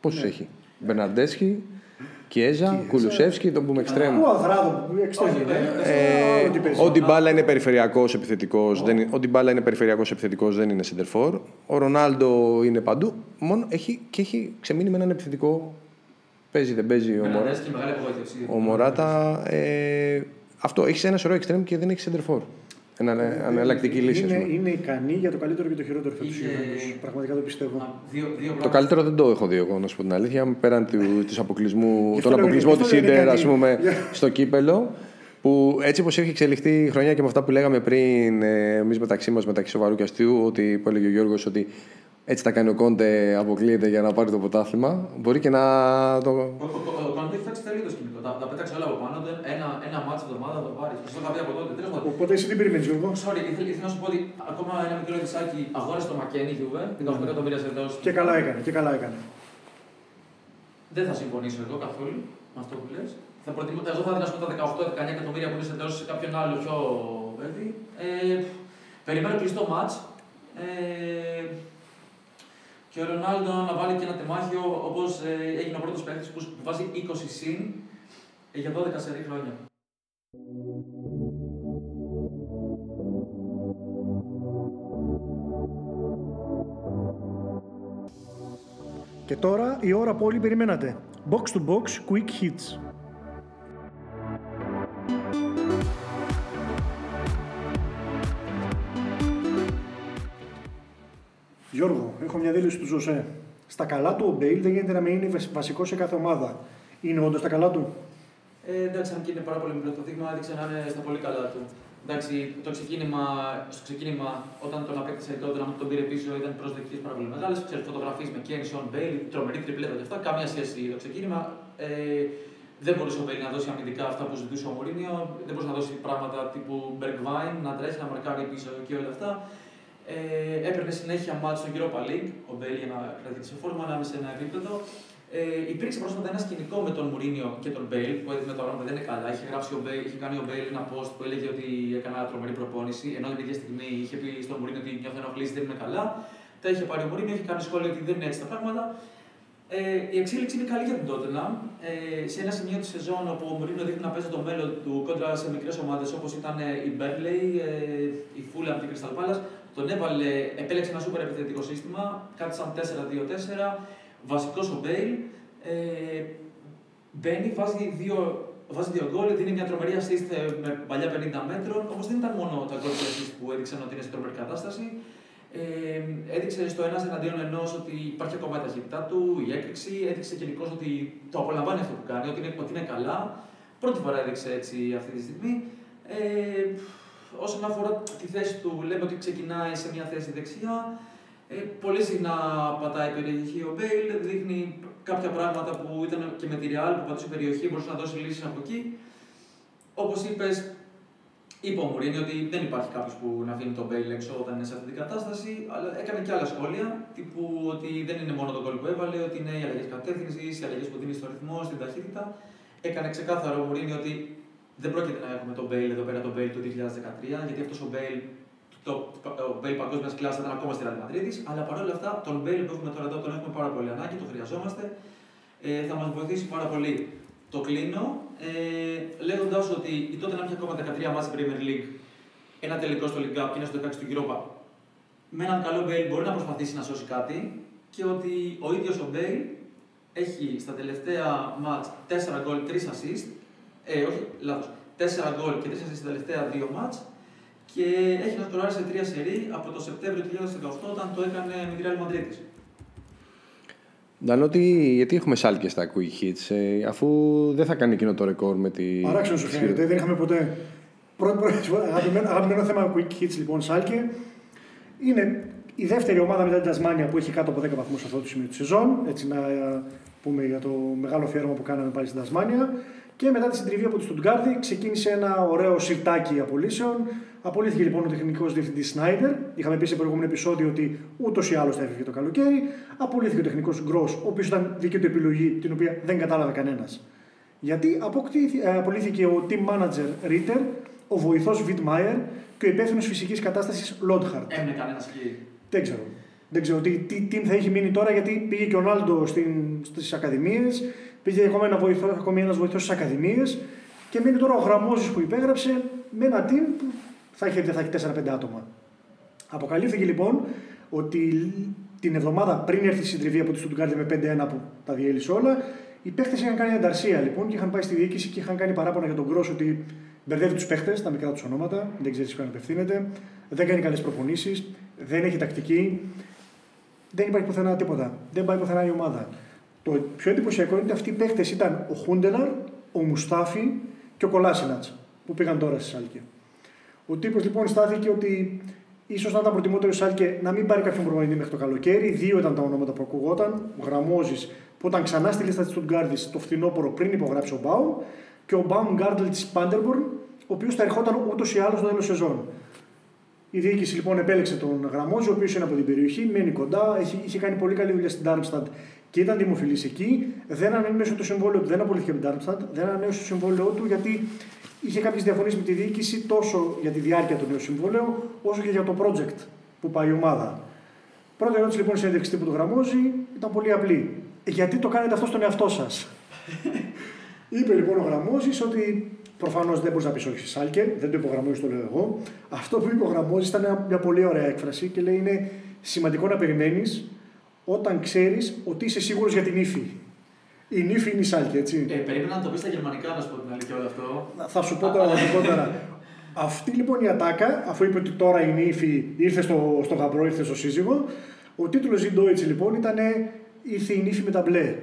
Πόσους έχει, Μπερναντέσχη, Κιέζα, Κουλουσεύσκι, τον πούμε εξτρέμ. Πού αδράδο, εξτρέμ είναι. Ε, Ό,τι παίζει. ο Ντιμπάλα είναι περιφερειακός επιθετικός. Ο Ντιμπάλα είναι περιφερειακός επιθετικός, δεν είναι center for. Ο Ρονάλντο είναι παντού. Μόνο έχει, και έχει ξεμείνει με έναν επιθετικό. Παίζει, δεν παίζει ο, Μωρα... Μπερναντέσκι, μεγάλη απογοήτευση. ο Μωράτα. Ε, αυτό έχεις ένα σωρό extreme και δεν έχεις center for. Ένα, αναλλακτική λύση. ας είναι, πούμε. είναι ικανή για το καλύτερο και το χειρότερο φέτος η Είχε- Juventus. Πραγματικά το πιστεύω. Α, Δύο, δύο Το πράγματα. καλύτερο δεν το έχω δει εγώ, να σου πω την αλήθεια. Πέραν του, της αποκλεισμού, Γι' αυτό τον λέω, αποκλεισμό γι' της αυτό λέω, είναι Ιντερ, ας ικανή. πούμε, Για- στο κύπελο. Που έτσι όπως έχει εξελιχθεί η χρονιά και με αυτά που λέγαμε πριν, ε, εμείς μεταξύ μας, μεταξύ σοβαρού και αστείου, ότι που έλεγε ο Γιώργος ότι έτσι τα κάνει ο Κόντε, αποκλείεται για να πάρει το πρωτάθλημα. Μπορεί και να το. Ο, ο, ο, ο Καντό έχει φτιάξει τελείω το σκηνικό. Τα, τα πέταξε όλα από πάνω. του. Ένα, ένα μάτσο εβδομάδα θα το πάρεις. Στο είχα πει από τότε. Τέλος πάντων. Οπότε εσύ τι περιμένεις Γιώργο; Sorry, ήθελα, ήθελα να σου πω ότι ακόμα ένα μικρό δισάκι αγόρασε το Μακένι Γιούβε. 18 εκατομμύρια σε δόση. Και καλά έκανε, και καλά έκανε. Δεν θα συμφωνήσω εγώ καθόλου με αυτό που λες. Θα προτιμώ, εγώ θα έδινα ας πούμε, τα 18-19 εκατομμύρια που είναι σε δόση σε κάποιον άλλο πιο παιδί. Ε, περιμένω κλειστό μάτς. Ε, και ο Ρονάλντο να βάλει και ένα τεμάχιο όπως ε, έγινε ο πρώτος παίκτης που που βάζει 20 συν ε, για 12 σερή χρόνια. Και τώρα η ώρα που όλοι περιμένατε. Box to box quick hits. Γιώργο, έχω μια δήλωση του Ζωσέ. Στα καλά του ο Μπέιλ δεν γίνεται να μην είναι βασικός σε κάθε ομάδα. Είναι όντως τα καλά του; Ε, εντάξει, αν και είναι πάρα πολύ μικρό το δείγμα, έδειξε να είναι στα πολύ καλά του. Εντάξει, το ξεκίνημα, στο ξεκίνημα, όταν τον απέκτησε τότε να τον πήρε πίσω, ήταν προσδοκίες πάρα πολύ μεγάλες. Ξέρετε, φωτογραφίες με Κέιν, Σον, Μπέιλ, τρομερή τριπλέτα και αυτά. Καμία σχέση το ξεκίνημα. Ε, δεν μπορούσε ο Μπέιλ να δώσει αμυντικά αυτά που ζητούσε ο Μουρίνιο, δεν μπορούσε να δώσει πράγματα τύπου Bergwijn, να τρέχει, να μαρκάρει πίσω και όλα αυτά. Ε, έπαιρνε συνέχεια ματς στο Europa League, ο Μπέιλ για να κρατήσει σε φόρμα, να σε ένα επίπεδο. Ε, υπήρξε πρόσφατα ένα σκηνικό με τον Μουρίνιο και τον Μπέιλ που έδειχνε το πράγμα δεν είναι καλά. Είχε, γράψει ο Μπέιλ, είχε κάνει ο Μπέιλ ένα post που έλεγε ότι έκανα τρομερή προπόνηση, ενώ την ίδια στιγμή είχε πει στον Μουρίνιο ότι νιώθω ενοχλήσει, δεν είναι καλά. Τα είχε πάρει ο Μουρίνιο, είχε κάνει σχόλιο ότι δεν είναι έτσι τα πράγματα. Ε, η εξέλιξη είναι καλή για την Tottenham. Ε, σε ένα σημείο της σεζόν όπου ο Μουρίνο δείχνει να παίζει το μέλλον του κόντρα σε μικρές ομάδες όπως ήταν ε, η Burnley, ε, η Fulham και η Crystal Palace, τον έβαλε, επέλεξε ένα σούπερ επιθετικό σύστημα, κάτι σαν 4-2-4, βασικός ο Μπέιλ. Ε, μπαίνει, βάζει δύο, βάζει δύο γκολ, δίνει μια τρομερή assist ε, με παλιά 50 μέτρων. Όμως δεν ήταν μόνο τα γκολ που έδειξαν ότι είναι σε τρομερή κατάσταση. Ε, έδειξε στο ένας εναντίον ενός ότι υπάρχει ακόμα η ταχύτητά του, η έκρηξη. Έδειξε γενικώς ότι το απολαμβάνει αυτό που κάνει, ότι είναι, ότι είναι καλά. Πρώτη φορά έδειξε έτσι αυτή τη στιγμή. Ε, όσον αφορά τη θέση του, λέμε ότι ξεκινάει σε μια θέση δεξιά. Ε, πολύ συχνά πατάει περιοχή ο Μπέιλ, δείχνει κάποια πράγματα που ήταν και με τη Real που πατούσε περιοχή, μπορούσε να δώσει λύσεις από εκεί. Όπως είπες, είπε ο Μουρίνιο ότι δεν υπάρχει κάποιος που να αφήνει τον Μπέιλ έξω όταν είναι σε αυτή την κατάσταση, αλλά έκανε και άλλα σχόλια, τύπου ότι δεν είναι μόνο το γκολ που έβαλε, ότι είναι οι αλλαγές κατεύθυνσης, οι αλλαγές που δίνει στο ρυθμό, στην ταχύτητα. Έκανε ξεκάθαρο ο Μουρίνιο ότι δεν πρόκειται να έχουμε τον Μπέιλ εδώ πέρα, τον Μπέιλ του 2013, γιατί αυτός ο Μπέιλ το, ο Μπέιλ παγκόσμιας κλάσης ήταν ακόμα στη Real Madrid, αλλά παρόλα αυτά τον Μπέιλ που έχουμε τώρα εδώ τον έχουμε πάρα πολύ ανάγκη, τον χρειαζόμαστε. Ε, θα μας βοηθήσει πάρα πολύ. Το κλείνω ε, λέγοντας ότι η Τότεναμ έχει ακόμα 13 ματς Premier League, ένα τελικό στο League Cup και ένα στο 16 του Europa. Με έναν καλό Μπέιλ μπορεί να προσπαθήσει να σώσει κάτι και ότι ο ίδιος ο Μπέιλ έχει στα τελευταία ματς 4 γκολ, 3 assist. Ε, όχι, λάθος. 4 γκολ και 3 assist στα τελευταία 2 μάτς και έχει να σκοράρει σε τρία σερί από το Σεπτέμβριο του 2018 όταν το έκανε με τη Real Madrid. Ντανότι, γιατί έχουμε σάλκες στα quick hits, ε, αφού δεν θα κάνει εκείνο το ρεκόρ με τη. Παράξενο σου φαίνεται, δεν είχαμε ποτέ. Πρώτο, πρώτο, αγαπημένο, αγαπημένο θέμα quick hits λοιπόν, Σάλκε. Είναι η δεύτερη ομάδα μετά την Τασμάνια που έχει κάτω από 10 βαθμούς σε αυτό το σημείο της σεζόν. Έτσι να πούμε για το μεγάλο αφιέρωμα που κάναμε πάλι στην Τασμάνια. Και μετά τη συντριβή από τη Στουτγκάρδη ξεκίνησε ένα ωραίο σιρτάκι απολύσεων. Απολύθηκε λοιπόν ο τεχνικός διευθυντής Σνάιντερ. Είχαμε πει σε προηγούμενο επεισόδιο ότι ούτως ή άλλως θα έφυγε το καλοκαίρι. Απολύθηκε ο τεχνικός Γκρός, ο οποίος ήταν δική του επιλογή, την οποία δεν κατάλαβε κανένας. Γιατί ε, απολύθηκε ο team manager Ritter, ο βοηθός Βιτμάιερ και ο υπεύθυνος φυσικής κατάστασης Λόντχαρτ. Έμεινε κανένας εκεί. Δεν ξέρω. Δεν ξέρω τι, τι team θα έχει μείνει τώρα γιατί πήγε και ο Νάλντο στις ακαδημίες, πήγε ακόμα ένα βοηθό, ακόμη ένας βοηθός στις ακαδημίες και μείνει τώρα ο Γραμμόζης που υπέγραψε με ένα team που θα έχει, θα έχει 4-5 άτομα. Αποκαλύφθηκε λοιπόν ότι την εβδομάδα πριν έρθει η συντριβή από τη Στουτγκάρδη με 5-1 που τα διέλυσε όλα, οι παίχτε είχαν κάνει ανταρσία λοιπόν και είχαν πάει στη διοίκηση και είχαν κάνει παράπονα για τον Γκρός ότι μπερδεύει τους παίχτε, τα μικρά τους ονόματα, δεν ξέρεις ποιον απευθύνεται, δεν κάνει καλές προπονήσεις, δεν έχει τακτική, δεν υπάρχει πουθενά τίποτα. Δεν πάει πουθενά η ομάδα. Το πιο εντυπωσιακό είναι ότι αυτοί οι παίχτε ήταν ο Χούντελαρ, ο Μουστάφη και ο Κολάσινατς που πήγαν τώρα στη Σάλκη. Ο τύπος λοιπόν στάθηκε ότι ίσως να ήταν προτιμότερο η Σάλκε να μην πάρει κάποιον προπονητή μέχρι το καλοκαίρι. Δύο ήταν τα ονόματα που ακουγόταν. Ο Γραμμόζης που ήταν ξανά στη λίστα της Στουτγκάρδης το φθινόπωρο πριν υπογράψει ο Μπάουμ και ο Μπάουμ Γκάρντλ της Πάντερμπορν, ο οποίος θα ερχόταν ούτως ή άλλως στο τέλος σεζόν. Η διοίκηση λοιπόν επέλεξε τον Γραμμόζη, ο οποίος είναι από την περιοχή, μένει κοντά, είχε, είχε κάνει πολύ καλή δουλειά στην Darmstadt και ήταν δημοφιλής εκεί. Δεν ανανέωσε το συμβόλαιο του, δεν απολύθηκε από την Darmstadt, δεν ανανέωσε το συμβόλαιό του γιατί είχε κάποιες διαφωνίες με τη διοίκηση τόσο για τη διάρκεια του νέου συμβόλαιου, όσο και για το project που πάει η ομάδα. Πρώτη ερώτηση λοιπόν συνέντευξη τύπου του Γραμμόζη ήταν πολύ απλή. Γιατί το κάνετε αυτό στον εαυτό σας; Είπε λοιπόν ο Γραμμόζης ότι προφανώς δεν μπορείς να πεις όχι Σάλκε, δεν το υπογραμμόζει, το λέω εγώ. Αυτό που είπε ο Γραμμόζης ήταν μια πολύ ωραία έκφραση και λέει είναι σημαντικό να περιμένεις όταν ξέρεις ότι είσαι σίγουρος για την ύφη. Η νύφη είναι η Σάλκη, έτσι. Ε, περίμενα να το πεις στα γερμανικά, να σου πω την αλήθεια όλο αυτό. Θα σου πω τώρα, θα σου πω τώρα. Αυτή λοιπόν η ατάκα, αφού είπε ότι τώρα η νύφη ήρθε στο, στο γαμπρό, ήρθε στο σύζυγο, ο τίτλος in Deutsch λοιπόν ήταν Ήρθε η νύφη με τα μπλε.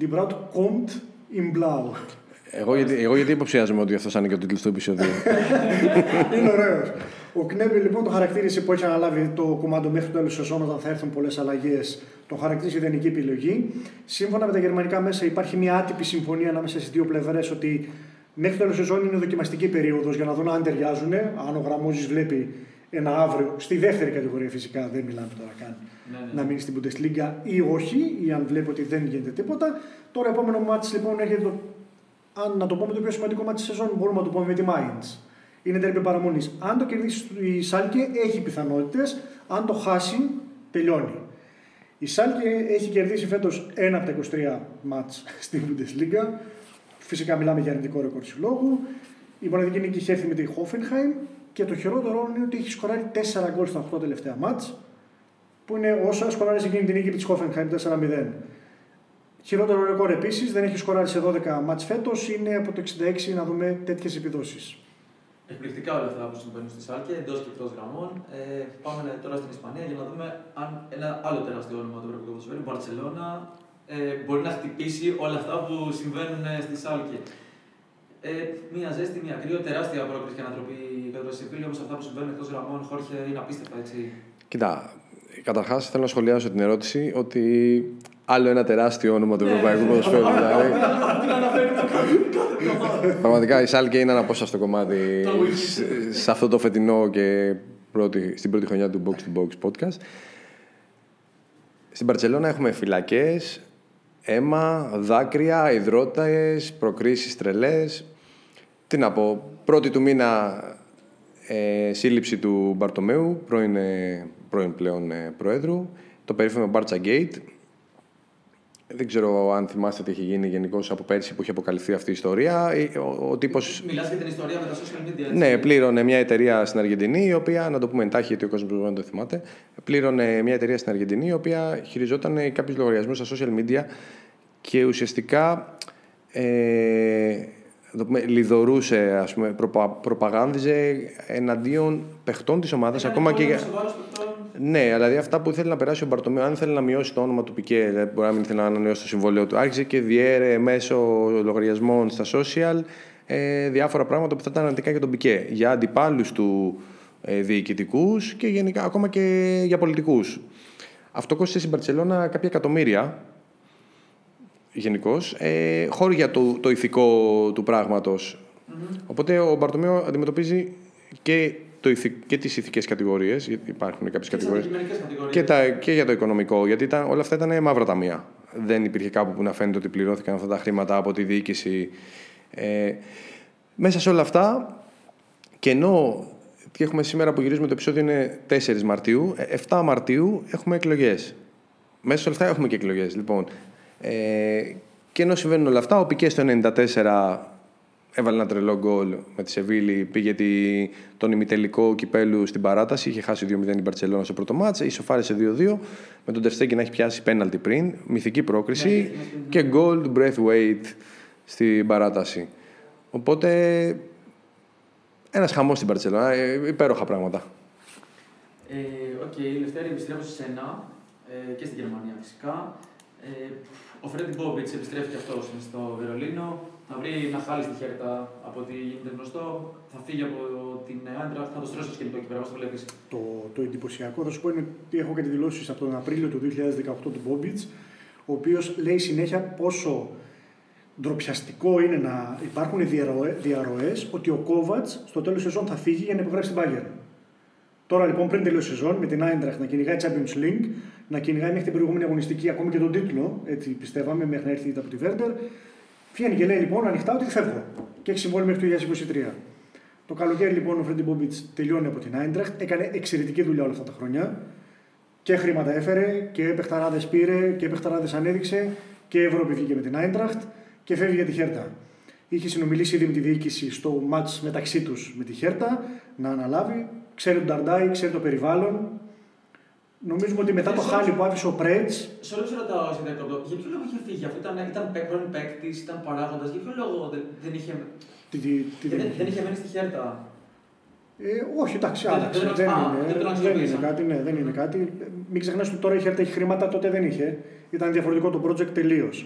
Die Braut kommt im Blau. Εγώ, γιατί, εγώ γιατί υποψιάζομαι ότι αυτός θα είναι και ο τίτλος του επεισόδου. Είναι ωραίος. Ο Κνέμπελ λοιπόν το χαρακτήρισε που έχει αναλάβει το κουμάντο μέχρι το τέλος τη σεζόν όταν θα έρθουν πολλές αλλαγές. Το χαρακτήρισε ιδανική επιλογή. Σύμφωνα με τα γερμανικά μέσα, υπάρχει μια άτυπη συμφωνία ανάμεσα στις δύο πλευρές ότι μέχρι το τέλος τη σεζόν είναι δοκιμαστική περίοδος για να δουν αν ταιριάζουν. Αν ο Γραμμόζης βλέπει ένα αύριο, στη δεύτερη κατηγορία φυσικά, δεν μιλάμε τώρα καν, Ναι, ναι. να μείνει στην Bundesliga ή όχι, ή αν βλέπει ότι δεν γίνεται τίποτα. Τώρα, επόμενο μάτι λοιπόν έρχεται το. Αν να το πούμε το πιο σημαντικό μάτι της σεζόν, μπορούμε να το πούμε με τη Mainz. Είναι τέρμι παραμονής. Αν το κερδίσεις η Σάλκε, έχει πιθανότητες. Αν το χάσει, τελειώνει. Η Σάλκε έχει κερδίσει φέτος ένα από τα 23 μάτς στην Bundesliga. Φυσικά μιλάμε για αρνητικό ρεκόρ συλλόγου. Η μοναδική νίκη έχει έρθει με τη Hoffenheim και το χειρότερο είναι ότι έχει σκοράρει 4 γκολ στα 8 τελευταία μάτς που είναι όσα σκοράρεις σε εκείνη την νίκη της Hoffenheim 4-0. Χειρότερο ρεκόρ επίσης, δεν έχει σκοράρει σε 12 μάτς φέτος, είναι από το 66 να δούμε τέτοιες επιδόσεις. Εκπληκτικά όλα αυτά που συμβαίνουν στη Σάλκε, εντός και εκτός γραμμών. Ε, πάμε τώρα στην Ισπανία για να δούμε αν ένα άλλο τεράστιο όνομα του Ευρωπαϊκού Ποδοσφαίρου, η Μπαρσελόνα, ε, μπορεί να χτυπήσει όλα αυτά που συμβαίνουν ε, στη Σάλκε. Ε, μία ζέστη, μία κρύο, τεράστια πρόκληση και ανατροπή κατά το Σιφίλιο, όμως αυτά που συμβαίνουν εκτός γραμμών, Χόρχε, είναι απίστευτα έτσι. Κοίτα, καταρχάς θέλω να σχολιάσω την ερώτηση ότι άλλο ένα τεράστιο όνομα του Ευρωπαϊκού Ποδοσφαίρου. δηλαδή. Πραγματικά η Σάλκε είναι ένα απόσπαστο κομμάτι σε- σε αυτό το φετινό και πρώτη, στην πρώτη χρονιά του Box to Box podcast. Στην Παρσελώνα έχουμε φυλακές, αίμα, δάκρυα, υδρόταες, προκρίσεις τρελές. Τι να πω, πρώτη του μήνα ε, σύλληψη του Μπαρτομέου, πρώην, ε, πρώην πλέον ε, Προέδρου, το περίφημο Barca Gate. Δεν ξέρω αν θυμάστε τι έχει γίνει γενικώς από πέρσι που είχε αποκαλυφθεί αυτή η ιστορία. Ε, Ο, ο τύπος Μιλάς για την ιστορία με τα social media. Έτσι. ναι, πλήρωνε μια εταιρεία στην Αργεντινή, η οποία, να το πούμε εντάχει, γιατί ο κόσμος μπορεί να το θυμάται, πλήρωνε μια εταιρεία στην Αργεντινή, η οποία χειριζόταν κάποιους λογαριασμούς στα social media και ουσιαστικά ε, να το πούμε, λιδωρούσε, ας πούμε, προπα, προπαγάνδιζε εναντίον παιχτών της ομάδας, ακόμα και... για- ναι, δηλαδή αυτά που θέλει να περάσει ο Μπαρτομέο, αν θέλει να μειώσει το όνομα του Πικέ, δηλαδή μπορεί να μην θέλει να ανανεώσει το συμβόλαιο του, άρχισε και διέρε μέσω λογαριασμών στα social ε, διάφορα πράγματα που θα ήταν αρνητικά για τον Πικέ. Για αντιπάλους του ε, διοικητικούς και γενικά ακόμα και για πολιτικούς. Αυτό κόστησε στην Παρσελώνα κάποια εκατομμύρια γενικώς. Ε, χώρια το, το ηθικό του πραγματος Οπότε ο Μπαρτομέο αντιμετωπίζει και, το ηθι, και τις ηθικές κατηγορίες, γιατί υπάρχουν κάποιες κατηγορίες, αντικειμενικές κατηγορίες. και, τα, και για το οικονομικό, γιατί ήταν, όλα αυτά ήταν μαύρα ταμεία. Δεν υπήρχε κάπου που να φαίνεται ότι πληρώθηκαν αυτά τα χρήματα από τη διοίκηση. Ε, μέσα σε όλα αυτά, και ενώ τι έχουμε σήμερα που γυρίζουμε το επεισόδιο είναι 4 Μαρτίου, ε, 7 Μαρτίου έχουμε εκλογές. Μέσα σε όλα αυτά έχουμε και εκλογές. Λοιπόν, ε, και ενώ συμβαίνουν όλα αυτά, ο Πικέ στο 94 έβαλε ένα τρελό γκολ με τη Σεβίλη, πήγε τη, τον ημιτελικό κυπέλου στην παράταση, είχε χάσει 2-0 την Παρσελόνα στο πρώτο μάτς, ισοφάρισε 2-2, με τον Τερστέγκη να έχει πιάσει πέναλτι πριν, μυθική πρόκριση και γκολ του Braithwaite στην παράταση. Οπότε, ένας χαμός στην Μπαρσελόνα, ε, υπέροχα πράγματα. Ε, Οκ, Λευτέρη, επιστρέφω σε σένα ε, και στην Γερμανία φυσικά. Ε, ο Φρέντι Μπόμπιτς επιστρέφει και αυτός στο Βερολίνο. Θα βρει ένα χάλι στη Χέρτα από ό,τι γίνεται γνωστό. Θα φύγει από την Άιντραχτ, θα το στρώσει το σκηνικό εκεί πέρα, πώς το βλέπεις. Το, το εντυπωσιακό θα σου πω είναι ότι έχω κάτι δηλώσεις από τον Απρίλιο του 2018 του Μπόμπιτς, ο οποίος λέει συνέχεια πόσο ντροπιαστικό είναι να υπάρχουν διαρροές ότι ο Κόβατς στο τέλος σεζόν θα φύγει για να υπογράψει την Bayern. Τώρα λοιπόν πριν τελειώσει η σεζόν με την Eintracht να κυνηγάει Champions League, να κυνηγάει μέχρι την προηγούμενη αγωνιστική ακόμη και τον τίτλο, έτσι πιστεύαμε μέχρι να έρθει η ήττα από τη Βέρντερ, βγαίνει και λέει λοιπόν ανοιχτά ότι φεύγω και έχει συμβόλαιο μέχρι το 2023. Το καλοκαίρι λοιπόν ο Φρέντι Μπόμπιτς τελειώνει από την Eintracht, έκανε εξαιρετική δουλειά όλα αυτά τα χρόνια. Και χρήματα έφερε και παιχταράδες πήρε και παιχταράδες ανέδειξε και Ευρώπη βγήκε με την Eintracht και φεύγει για τη Χέρτα. Είχε συνομιλήσει ήδη με τη διοίκηση στο match μεταξύ τους με τη Χέρτα να αναλάβει. Ξέρει τον Νταρντάι, ξέρει το περιβάλλον. Νομίζουμε ότι μετά το χάλι που άφησε ο Πρέτ. Σε όλου ρωτάω, σε διακόπτω, για ποιο λόγο είχε φύγει αυτό, ήταν, ήταν πρώην παίκτης, ήταν παράγοντας, για ποιο λόγο δεν, δεν είχε. Τι, τι, τι δεν, δεν δεν είχε μένει στη χέρτα. Ε, όχι, εντάξει, Δεν- άλλαξε. δεν- Δεν, α, είναι, δεν τον δεν, αξιοποίησαν. είναι κάτι, ναι, δεν είναι κάτι. Μην ξεχνάς ότι τώρα η Χέρτα έχει χρήματα, τότε δεν είχε. Ήταν διαφορετικό το project τελείως.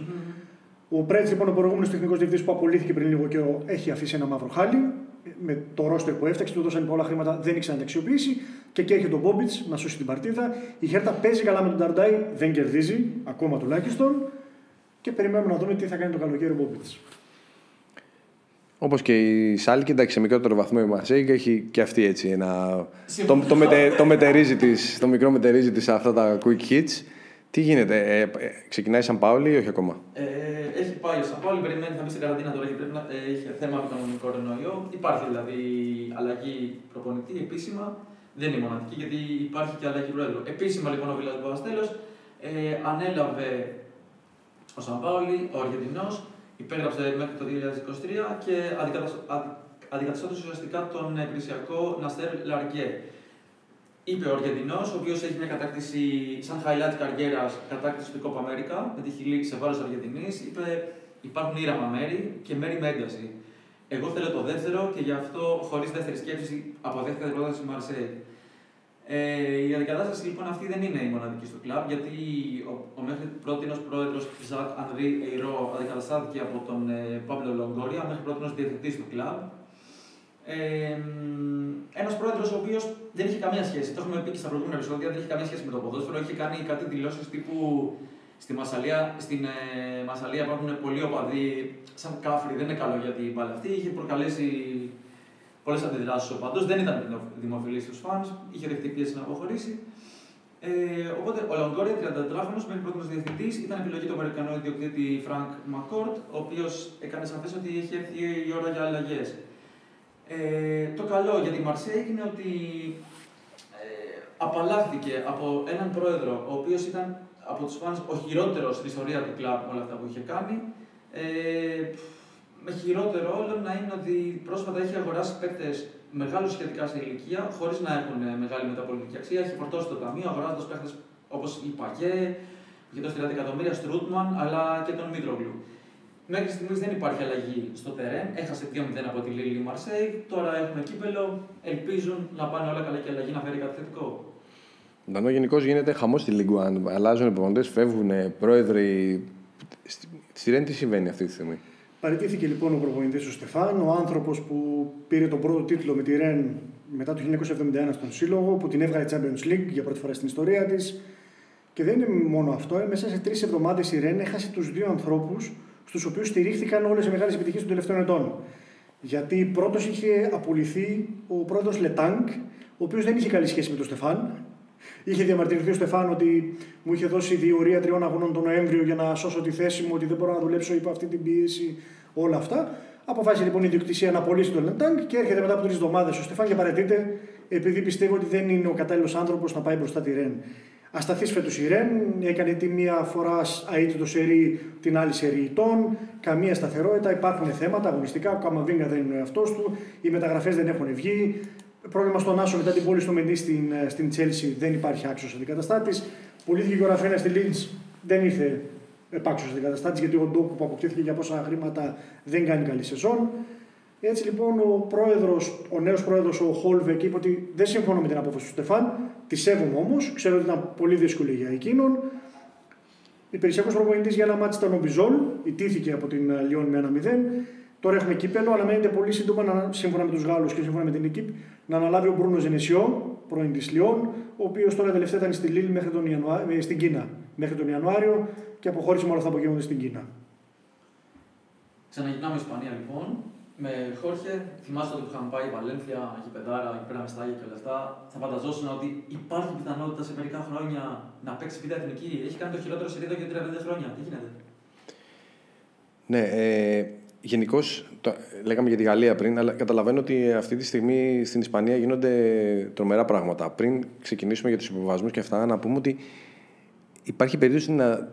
Ο Πρέτς, λοιπόν, ο προηγούμενος τεχνικός διευθυντής που απολύθηκε πριν λίγο καιρό, έχει αφήσει ένα μαύρο χάλι. Με το ρόστερ που έφταξε, του δώσαν πολλά χρήματα, δεν ήξερε να τα αξιοποιήσει. Και εκεί έρχεται ο Μπόμπιτς να σώσει την παρτίδα. Η Χέρτα παίζει καλά με τον Ταρντάι, δεν κερδίζει, ακόμα τουλάχιστον. Και περιμένουμε να δούμε τι θα κάνει το καλοκαίρι ο Μπόμπιτς. Όπως και η Σάλκη, εντάξει, σε μικρότερο βαθμό η Μαρσέικ έχει και αυτή έτσι ένα. το, το, μετε, το, μετερίζει της, το μικρό μετερίζει της σε αυτά τα quick hits. Τι γίνεται, ε, ε, ξεκινάει σαν Πάολη ή όχι ακόμα; Ε, έχει πάει ο Σαν Πάολη, περιμένει να μπει στην καραντίνα τώρα γιατί πρέπει να ε, έχει θέμα με τον κορονοϊό. Υπάρχει δηλαδή αλλαγή προπονητή επίσημα. Δεν είναι μοναδική γιατί υπάρχει και αλλαγή πρόεδρου. Επίσημα λοιπόν ο Βίλα Παπαστέλο ε, ανέλαβε ο Σαν Πάολη, ο Αργεντινός, υπέγραψε μέχρι το 2023 και αντικαταστάται ουσιαστικά τον εκκλησιακό Ναστέρ Λαργκέ. Είπε ο Αργεντινός, ο οποίος έχει μια κατάκτηση σαν highlight καριέρας, κατάκτηση του Copa America με τη χιλή σε βάρος Αργεντινής. Είπε υπάρχουν ήραμα μέρη και μέρη με ένταση. Εγώ θέλω το δεύτερο και γι' αυτό χωρίς δεύτερη σκέψη αποδέχτηκα την πρόταση του Μαρσέη. Ε, η αντικατάσταση λοιπόν αυτή δεν είναι η μοναδική στο κλαμπ, γιατί ο, ο μέχρι πρότινος πρόεδρος Ζακ Ανρί Εϊρό αντικαταστάθηκε από τον ε, Πάμπλο Λονγκόρια, μέχρι πρότινος διευθυντή του κλαμπ. Ε, Ένας πρόεδρος ο οποίος δεν είχε καμία σχέση, το έχουμε πει και στα προηγούμενα επεισόδια, δεν είχε καμία σχέση με το ποδόσφαιρο. Είχε κάνει κάτι δηλώσεις τύπου στη Μασσαλία, στην ε, Μασσαλία υπάρχουν πολλοί οπαδοί, σαν κάφροι, δεν είναι καλό για την μπάλα αυτή. Είχε προκαλέσει πολλές αντιδράσεις οπαδών, δεν ήταν δημοφιλής στους fans, είχε δεχτεί πίεση να αποχωρήσει. Ε, οπότε ο Λαγκόρια, 34χρονο, μέχρι πρώτος διευθυντή, ήταν επιλογή του Αμερικανού ιδιοκτήτη Frank McCourt, ο οποίος έκανε σαφές ότι έχει έρθει η ώρα για αλλαγές. Ε, το καλό για τη Μαρσέη είναι ότι ε, απαλλάχθηκε από έναν πρόεδρο, ο οποίος ήταν από τους φαν ο χειρότερος στην ιστορία του κλαμπ με όλα αυτά που είχε κάνει. Ε, με χειρότερο όλο να είναι ότι πρόσφατα έχει αγοράσει παίκτες μεγάλους σχετικά σε ηλικία, χωρίς να έχουν μεγάλη μεταπολιτική αξία. Έχει φορτώσει το ταμείο αγοράζοντας παίκτες όπως η Παγέ, για το 30 εκατομμύρια Στρούτμαν, αλλά και τον Μήτρογλου. Μέχρι στιγμής δεν υπάρχει αλλαγή στο τερέν. Έχασε 2-0 από τη Λίλη Μαρσέη. Τώρα έχουμε κύπελο. Ελπίζουν να πάνε όλα καλά και η αλλαγή να φέρει κάτι θετικό. Ντανό, γενικώς γίνεται χαμός στη Λιγκουάν. Αλλάζουν οι φεύγουν πρόεδροι. Στη Ρέν τι συμβαίνει αυτή τη στιγμή; Παραιτήθηκε λοιπόν ο προπονητής ο Στεφάν, ο άνθρωπος που πήρε τον πρώτο τίτλο με τη Ρεν μετά το 1971 στον Σύλλογο, που την έβγαλε Champions League για πρώτη φορά στην ιστορία της. Και δεν είναι μόνο αυτό, ε, μέσα σε τρεις εβδομάδες η Ρεν έχασε τους δύο ανθρώπους στους οποίους στηρίχθηκαν όλες οι μεγάλες επιτυχίες των τελευταίων ετών. Γιατί πρώτος είχε απολυθεί ο πρόεδρος Λετάνκ, ο οποίος δεν είχε καλή σχέση με τον Στεφάν. Είχε διαμαρτυρηθεί ο Στεφάν ότι μου είχε δώσει διορία τριών αγώνων τον Νοέμβριο για να σώσω τη θέση μου, ότι δεν μπορώ να δουλέψω υπό αυτή την πίεση, όλα αυτά. Αποφάσισε λοιπόν η ιδιοκτησία να απολύσει τον Λετάνκ και έρχεται μετά από τρεις εβδομάδες ο Στεφάν και παρετείται επειδή πιστεύει ότι δεν είναι ο κατάλληλος άνθρωπος να πάει μπροστά τη Ρεν. Ασταθής φέτος η Ρεν, έκανε τη μία φορά αίτητο σερή, την άλλη σερή ητών, καμία σταθερότητα, υπάρχουν θέματα αγωνιστικά, ο Καμαβίνγκα δεν είναι ο εαυτό του, οι μεταγραφές δεν έχουν βγει. Πρόβλημα στον Άσο μετά την πόλη στο Μεντή στην, ε, στην Chelsea δεν υπάρχει άξιος αντικαταστάτης. Πουλήθηκε και ο Ραφένα στη Λίντς, δεν ήρθε επάξιος αντικαταστάτης γιατί ο Ντόκου που αποκτήθηκε για πόσα χρήματα δεν κάνει καλή σεζόν. Έτσι λοιπόν ο πρόεδρος, ο νέος πρόεδρος ο Χόλβεκ είπε ότι δεν συμφωνώ με την απόφαση του Στεφάν, τη σέβομαι όμως, ξέρω ότι ήταν πολύ δύσκολη για εκείνον. Υπηρεσιακό προπονητής για ένα μάτι ήταν ο Μπιζόλ, ιτήθηκε από την ε, Λιόν με ένα 0. Τώρα έχουμε κύπελο, αλλά μένεται πολύ σύντομα, να, σύμφωνα με τους Γάλλους και σύμφωνα με την Εκύπ, να αναλάβει ο Μπρούνο Ζενεσιό, πρώην της Λιόν, ο οποίος τώρα τελευταία ήταν στη Λίλ μέχρι τον Ιανουάριο, ε, στην Κίνα μέχρι τον Ιανουάριο και αποχώρησε με όλα αυτά που γίνονται στην Κίνα. Ξαναγυρνάμε Ισπανία λοιπόν με Χόρχε, θυμάστε ότι είχαμε πάει η Βαλένθια, πεντάρα, εκεί πέρα με στάγια και όλα αυτά. Θα φανταζόσουν ότι υπάρχει πιθανότητα σε μερικά χρόνια να παίξει β' εθνική. Έχει κάνει το χειρότερο σε εδώ και 35 χρόνια. Τι γίνεται; Ναι, ε, γενικώς λέγαμε για τη Γαλλία πριν, αλλά καταλαβαίνω ότι αυτή τη στιγμή στην Ισπανία γίνονται τρομερά πράγματα. Πριν ξεκινήσουμε για τους υποβασμού και αυτά, να πούμε ότι υπάρχει περίπτωση να,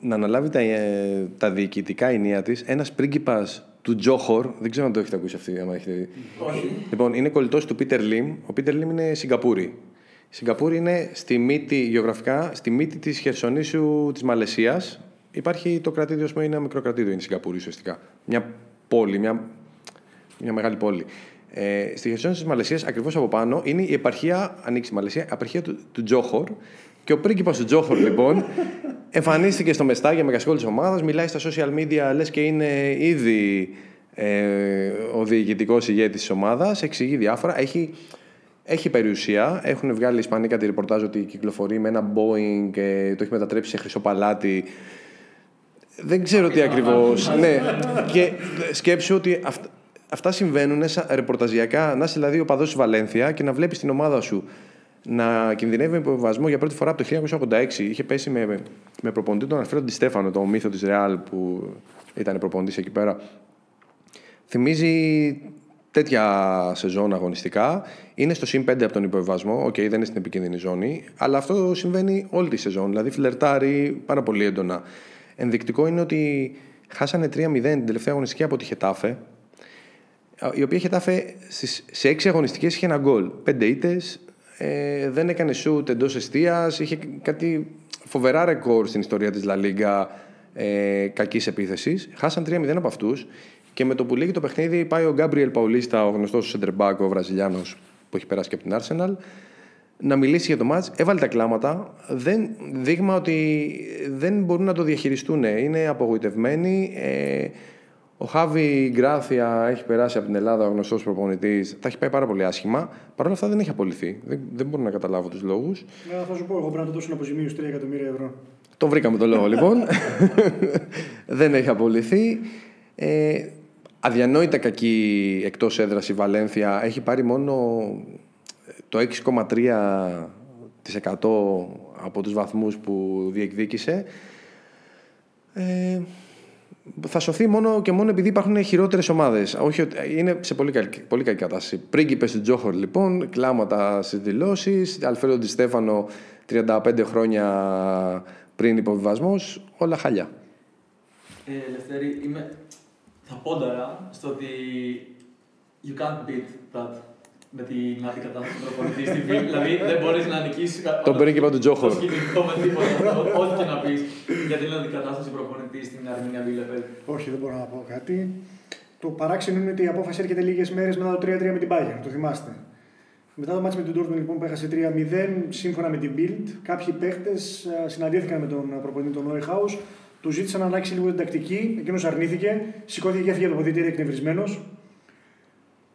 να αναλάβει τα, ε, τα διοικητικά ενία της ένας πρίγκιπας του Τζόχορ. Δεν ξέρω αν το έχετε ακούσει αυτή, άμα έχετε δει. Όχι. Λοιπόν, είναι κολλητός του Πίτερ Λιμ. Ο Πίτερ Λιμ είναι Σιγκαπούρη. Η Σιγκαπούρη είναι στη μύτη, γεωγραφικά, στη μύτη της χερσονήσου της Μαλαισίας. Υπάρχει το κρατήδιο, ας πούμε, είναι ένα μικρό κρατήδιο, είναι η Σιγκαπούρη ουσιαστικά. Μια πόλη, μια, μια μεγάλη πόλη. Ε, στη χερσόνησο της Μαλαισίας, ακριβώς από πάνω, είναι η επαρχία, ανοίξει η Μαλαισία, η επαρχία του, του Τζόχορ. Και ο πρίγκιπας του Τζόχορ λοιπόν εμφανίστηκε στο μεστάγια μεγασκόλ της ομάδας, μιλάει στα social media λες και είναι ήδη ε, ο διοικητικός ηγέτης της ομάδας, εξηγεί διάφορα, έχει, έχει περιουσία, έχουν βγάλει οι Ισπανοί κάτι ρεπορτάζ ότι κυκλοφορεί με ένα Boeing και το έχει μετατρέψει σε χρυσό παλάτι. Δεν ξέρω τι ακριβώς. ναι. Και σκέψου ότι αυ- αυτά συμβαίνουν σαν ρεπορταζιακά. Να είσαι δηλαδή οπαδός της Βαλένθια και να βλέπεις την ομάδα σου να κινδυνεύει με υποβιβασμό για πρώτη φορά από το 1986. Είχε πέσει με, με προπονητή τον Αλφρέντο Ντι Στέφανο, το μύθο της Ρεάλ που ήταν προπονητής εκεί πέρα. Θυμίζει τέτοια σεζόν αγωνιστικά. Είναι στο συν 5 από τον υποβιβασμό. Οκ, δεν είναι στην επικίνδυνη ζώνη. Αλλά αυτό συμβαίνει όλη τη σεζόν. Δηλαδή φλερτάρει πάρα πολύ έντονα. Ενδεικτικό είναι ότι χάσανε 3-0 την τελευταία αγωνιστική από τη Χετάφε. Η οποία Χετάφε στις, σε 6 αγωνιστικές είχε ένα γκολ. 5 ήττες, ε, δεν έκανε σουτ εντός αιστεία. Είχε κάτι φοβερά ρεκόρ στην ιστορία της Λα Λίγκα ε, κακής επίθεσης. Χάσαν 3-0 από αυτούς. Και με το που λύγει το παιχνίδι πάει ο Γκάμπριελ Παουλίστα, ο γνωστός center ο Βραζιλιάνος που έχει περάσει και από την Arsenal, να μιλήσει για το μάτς. Έβαλε τα κλάματα. Δεν, δείγμα ότι δεν μπορούν να το διαχειριστούν. Είναι απογοητευμένοι. Ε, ο Χάβι Γκράθια έχει περάσει από την Ελλάδα, ο γνωστός προπονητής. Τα έχει πάει πάρα πολύ άσχημα. Παρ' όλα αυτά δεν έχει απολυθεί. Δεν, δεν μπορώ να καταλάβω τους λόγους. Ε, θα σου πω, εγώ πρέπει να του δώσω αποζημίωση 3 εκατομμύρια ευρώ. Το βρήκαμε το λόγο λοιπόν. δεν έχει απολυθεί. Ε, αδιανόητα κακή εκτός έδρας η Βαλένθια. Έχει πάρει μόνο το 6,3% από τους βαθμούς που διεκδίκησε. Ε, θα σωθεί μόνο και μόνο επειδή υπάρχουν χειρότερες ομάδες. Όχι, ότι- είναι σε πολύ καλή, πολύ καλή κατάσταση. Πρίγκιπε του Τζόχορ λοιπόν, κλάματα στις δηλώσεις. Αλφρέντο Ντι Στέφανο 35 χρόνια πριν υποβιβασμός. Όλα χαλιά. Ε, Λευτέρη, είμαι... θα πόνταρα στο ότι you can't beat that με την αντικατάσταση του προπονητή στη βίλη. δηλαδή δεν μπορείς να νικήσεις Τον πρίγκιπα του Τζόχορ. το σκηνικό με τίποτα. αυτό, Ό,τι και να πεις για την αντικατάσταση προπονητή στην Αρμίνια Μπίλεφελ. Όχι, δεν μπορώ να πω κάτι. Το παράξενο είναι ότι η απόφαση έρχεται λίγες μέρες μετά το 3-3 με την Bayern, το θυμάστε. Μετά το μάτς με την Dortmund λοιπόν που έχασε 3-0, σύμφωνα με την Bild, κάποιοι παίχτε συναντήθηκαν με τον προπονητή τον Neuhaus, του ζήτησαν να αλλάξει λίγο την τακτική, εκείνος αρνήθηκε, σηκώθηκε και έφυγε από το ποδητήριο εκνευρισμένος.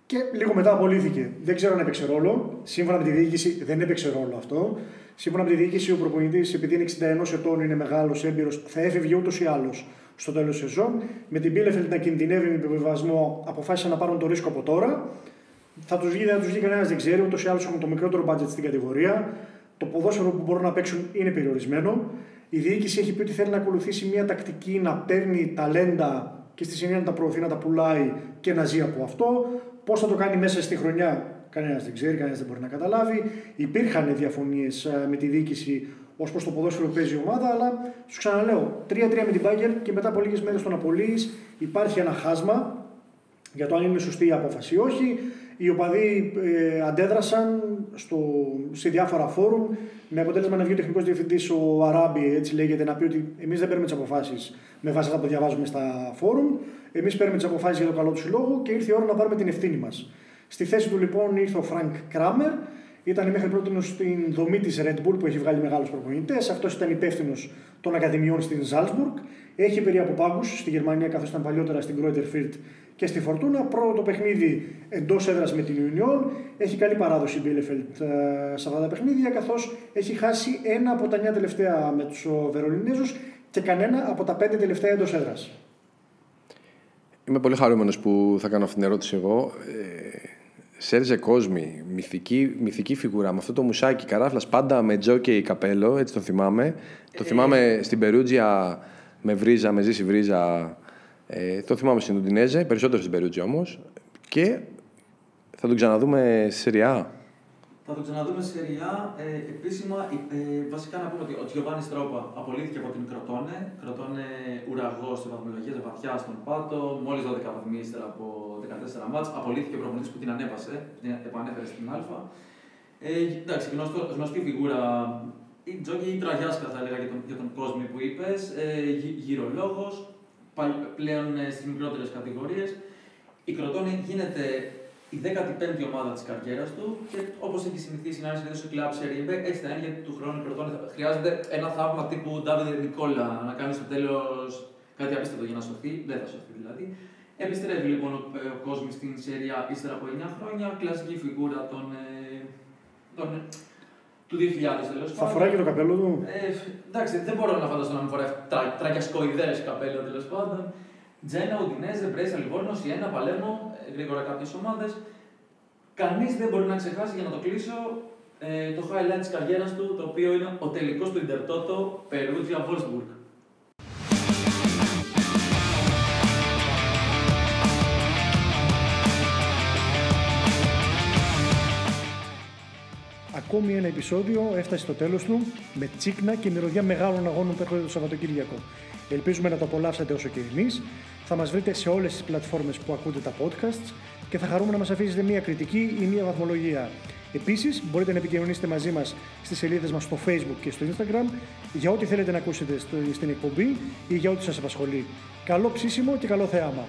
Και λίγο μετά απολύθηκε. Δεν ξέρω αν έπαιξε ρόλο. Σύμφωνα με τη διοίκηση, δεν έπαιξε ρόλο αυτό. Σύμφωνα με τη διοίκηση, ο προπονητής, επειδή είναι 61 ετών, είναι μεγάλος, έμπειρος, θα έφευγε ούτως ή άλλως στο τέλος της σεζόν. Με την Bielefeld να κινδυνεύει με επιβιβασμό, αποφάσισαν να πάρουν το ρίσκο από τώρα. Θα τους βγει, δεν θα τους βγει κανένας, δεν ξέρει. Ούτως ή άλλως έχουν το μικρότερο budget στην κατηγορία. Το ποδόσφαιρο που μπορούν να παίξουν είναι περιορισμένο. Η διοίκηση έχει πει ότι θέλει να ακολουθήσει μια τακτική να παίρνει ταλέντα και στη συνέχεια να τα προωθεί, να τα πουλάει και να ζει από αυτό. Πώς θα το κάνει μέσα στη χρονιά, κανένας δεν ξέρει, κανένας δεν μπορεί να καταλάβει. Υπήρχαν διαφωνίες με τη διοίκηση ως προς το ποδόσφαιρο που παίζει η ομάδα, αλλά σου ξαναλέω, 3-3 με την Μπάγκερ και μετά από λίγες μέρες τον απολύει. Υπάρχει ένα χάσμα για το αν είναι σωστή η απόφαση ή όχι. Οι οπαδοί ε, αντέδρασαν στο, σε διάφορα φόρουμ με αποτέλεσμα να βγει ο τεχνικός διευθυντής ο Αράμπι, έτσι λέγεται, να πει ότι εμείς δεν παίρνουμε τις αποφάσεις με βάση αυτά που διαβάζουμε στα φόρουμ. Εμείς παίρνουμε τις αποφάσεις για το καλό του συλλόγου και ήρθε η ώρα να πάρουμε την ευθύνη μας. Στη θέση του λοιπόν ήρθε ο Φρανκ Κράμερ. Ήταν μέχρι πρότινος στην δομή της Red Bull που έχει βγάλει μεγάλους προπονητές. Αυτός ήταν υπεύθυνος των Ακαδημιών στην Salzburg. Έχει εμπειρία από πάγκους στη Γερμανία καθώς ήταν παλιότερα στην Greuther Fürth και στη Φορτούνα. Πρώτο παιχνίδι εντός έδρας με την Union. Έχει καλή παράδοση η Bielefeld ε, σε αυτά τα παιχνίδια, καθώς έχει χάσει ένα από τα 9 τελευταία με τους Βερολινέζους και κανένα από τα 5 τελευταία εντός έδρας. Είμαι πολύ χαρούμενος που θα κάνω αυτή την ερώτηση εγώ. Ε, Σέρζε Κόσμη, μυθική, μυθική φιγούρα, με αυτό το μουσάκι καράφλας πάντα με τζόκι καπέλο, έτσι τον θυμάμαι. Το θυμάμαι στην Περούτζια με βρίζα, με ζήσει βρίζα. Ε, το θυμάμαι στην Ουντινέζε, περισσότερο στην Περούτζια όμως. Και θα τον ξαναδούμε στη Σεριά. Θα το ξαναδούμε σε σειριά. Ε, επίσημα, ε, βασικά να πούμε ότι ο Τζιοβάνι Στρόπα απολύθηκε από την Κροτόνε. Κροτόνε ουραγός σε βαθμολογία, βαθιά στον πάτο. Μόλις 12 βαθμοί ύστερα από 14 μάτς. Απολύθηκε ο προπονητής που την ανέβασε, την επανέφερε στην Α. Ε, εντάξει, γνωστό, γνωστή φιγούρα. Η Τζόκι ή τραγιάσκα θα έλεγα για τον, για τον κόσμο που είπες. Ε, γυ- γυρολόγος, πα- πλέον ε, στις μικρότερες κατηγορίες. Η Κροτόνε γίνεται η 15η ομάδα της καριέρας του και όπως έχει συνηθίσει να είναι συνήθω στο κλαμπ σε Ρίμπε, έτσι θα είναι γιατί του χρόνου πρωτών χρειάζεται ένα θαύμα τύπου Ντάβιδ Νικόλα να κάνει στο τέλος κάτι απίστευτο για να σωθεί. Δεν θα σωθεί δηλαδή. Επιστρέφει λοιπόν ο, ο κόσμο στην Σεριά ύστερα από 9 χρόνια, κλασική φιγούρα των, ε, των, του 2000 τέλος πάντων. Θα φοράει και το καπέλο του; Ε, εντάξει, δεν μπορώ να φανταστώ να μην φοράει τρα, τραγιασκοειδέ καπέλο τέλος πάντων. Τζένα, Ουντινέζε, Μπρέσια, Λιβόρνο, Ιένα, Παλέρμο, ε, γρήγορα κάποιες ομάδες. Κανείς δεν μπορεί να ξεχάσει για να το κλείσω ε, το highlight της καριέρας του, το οποίο είναι ο τελικός του Ιντερτότο Περούτζια Wolfsburg. Ακόμη ένα επεισόδιο έφτασε στο τέλος του με τσίκνα και μυρωδιά μεγάλων αγώνων που έρχονται το Σαββατοκύριακο. Ελπίζουμε να το απολαύσατε όσο και εμείς. Θα μας βρείτε σε όλες τις πλατφόρμες που ακούτε τα podcasts και θα χαρούμε να μας αφήσετε μια κριτική ή μια βαθμολογία. Επίσης, μπορείτε να επικοινωνήσετε μαζί μας στις σελίδες μας στο Facebook και στο Instagram για ό,τι θέλετε να ακούσετε στην εκπομπή ή για ό,τι σας απασχολεί. Καλό ψήσιμο και καλό θεάμα!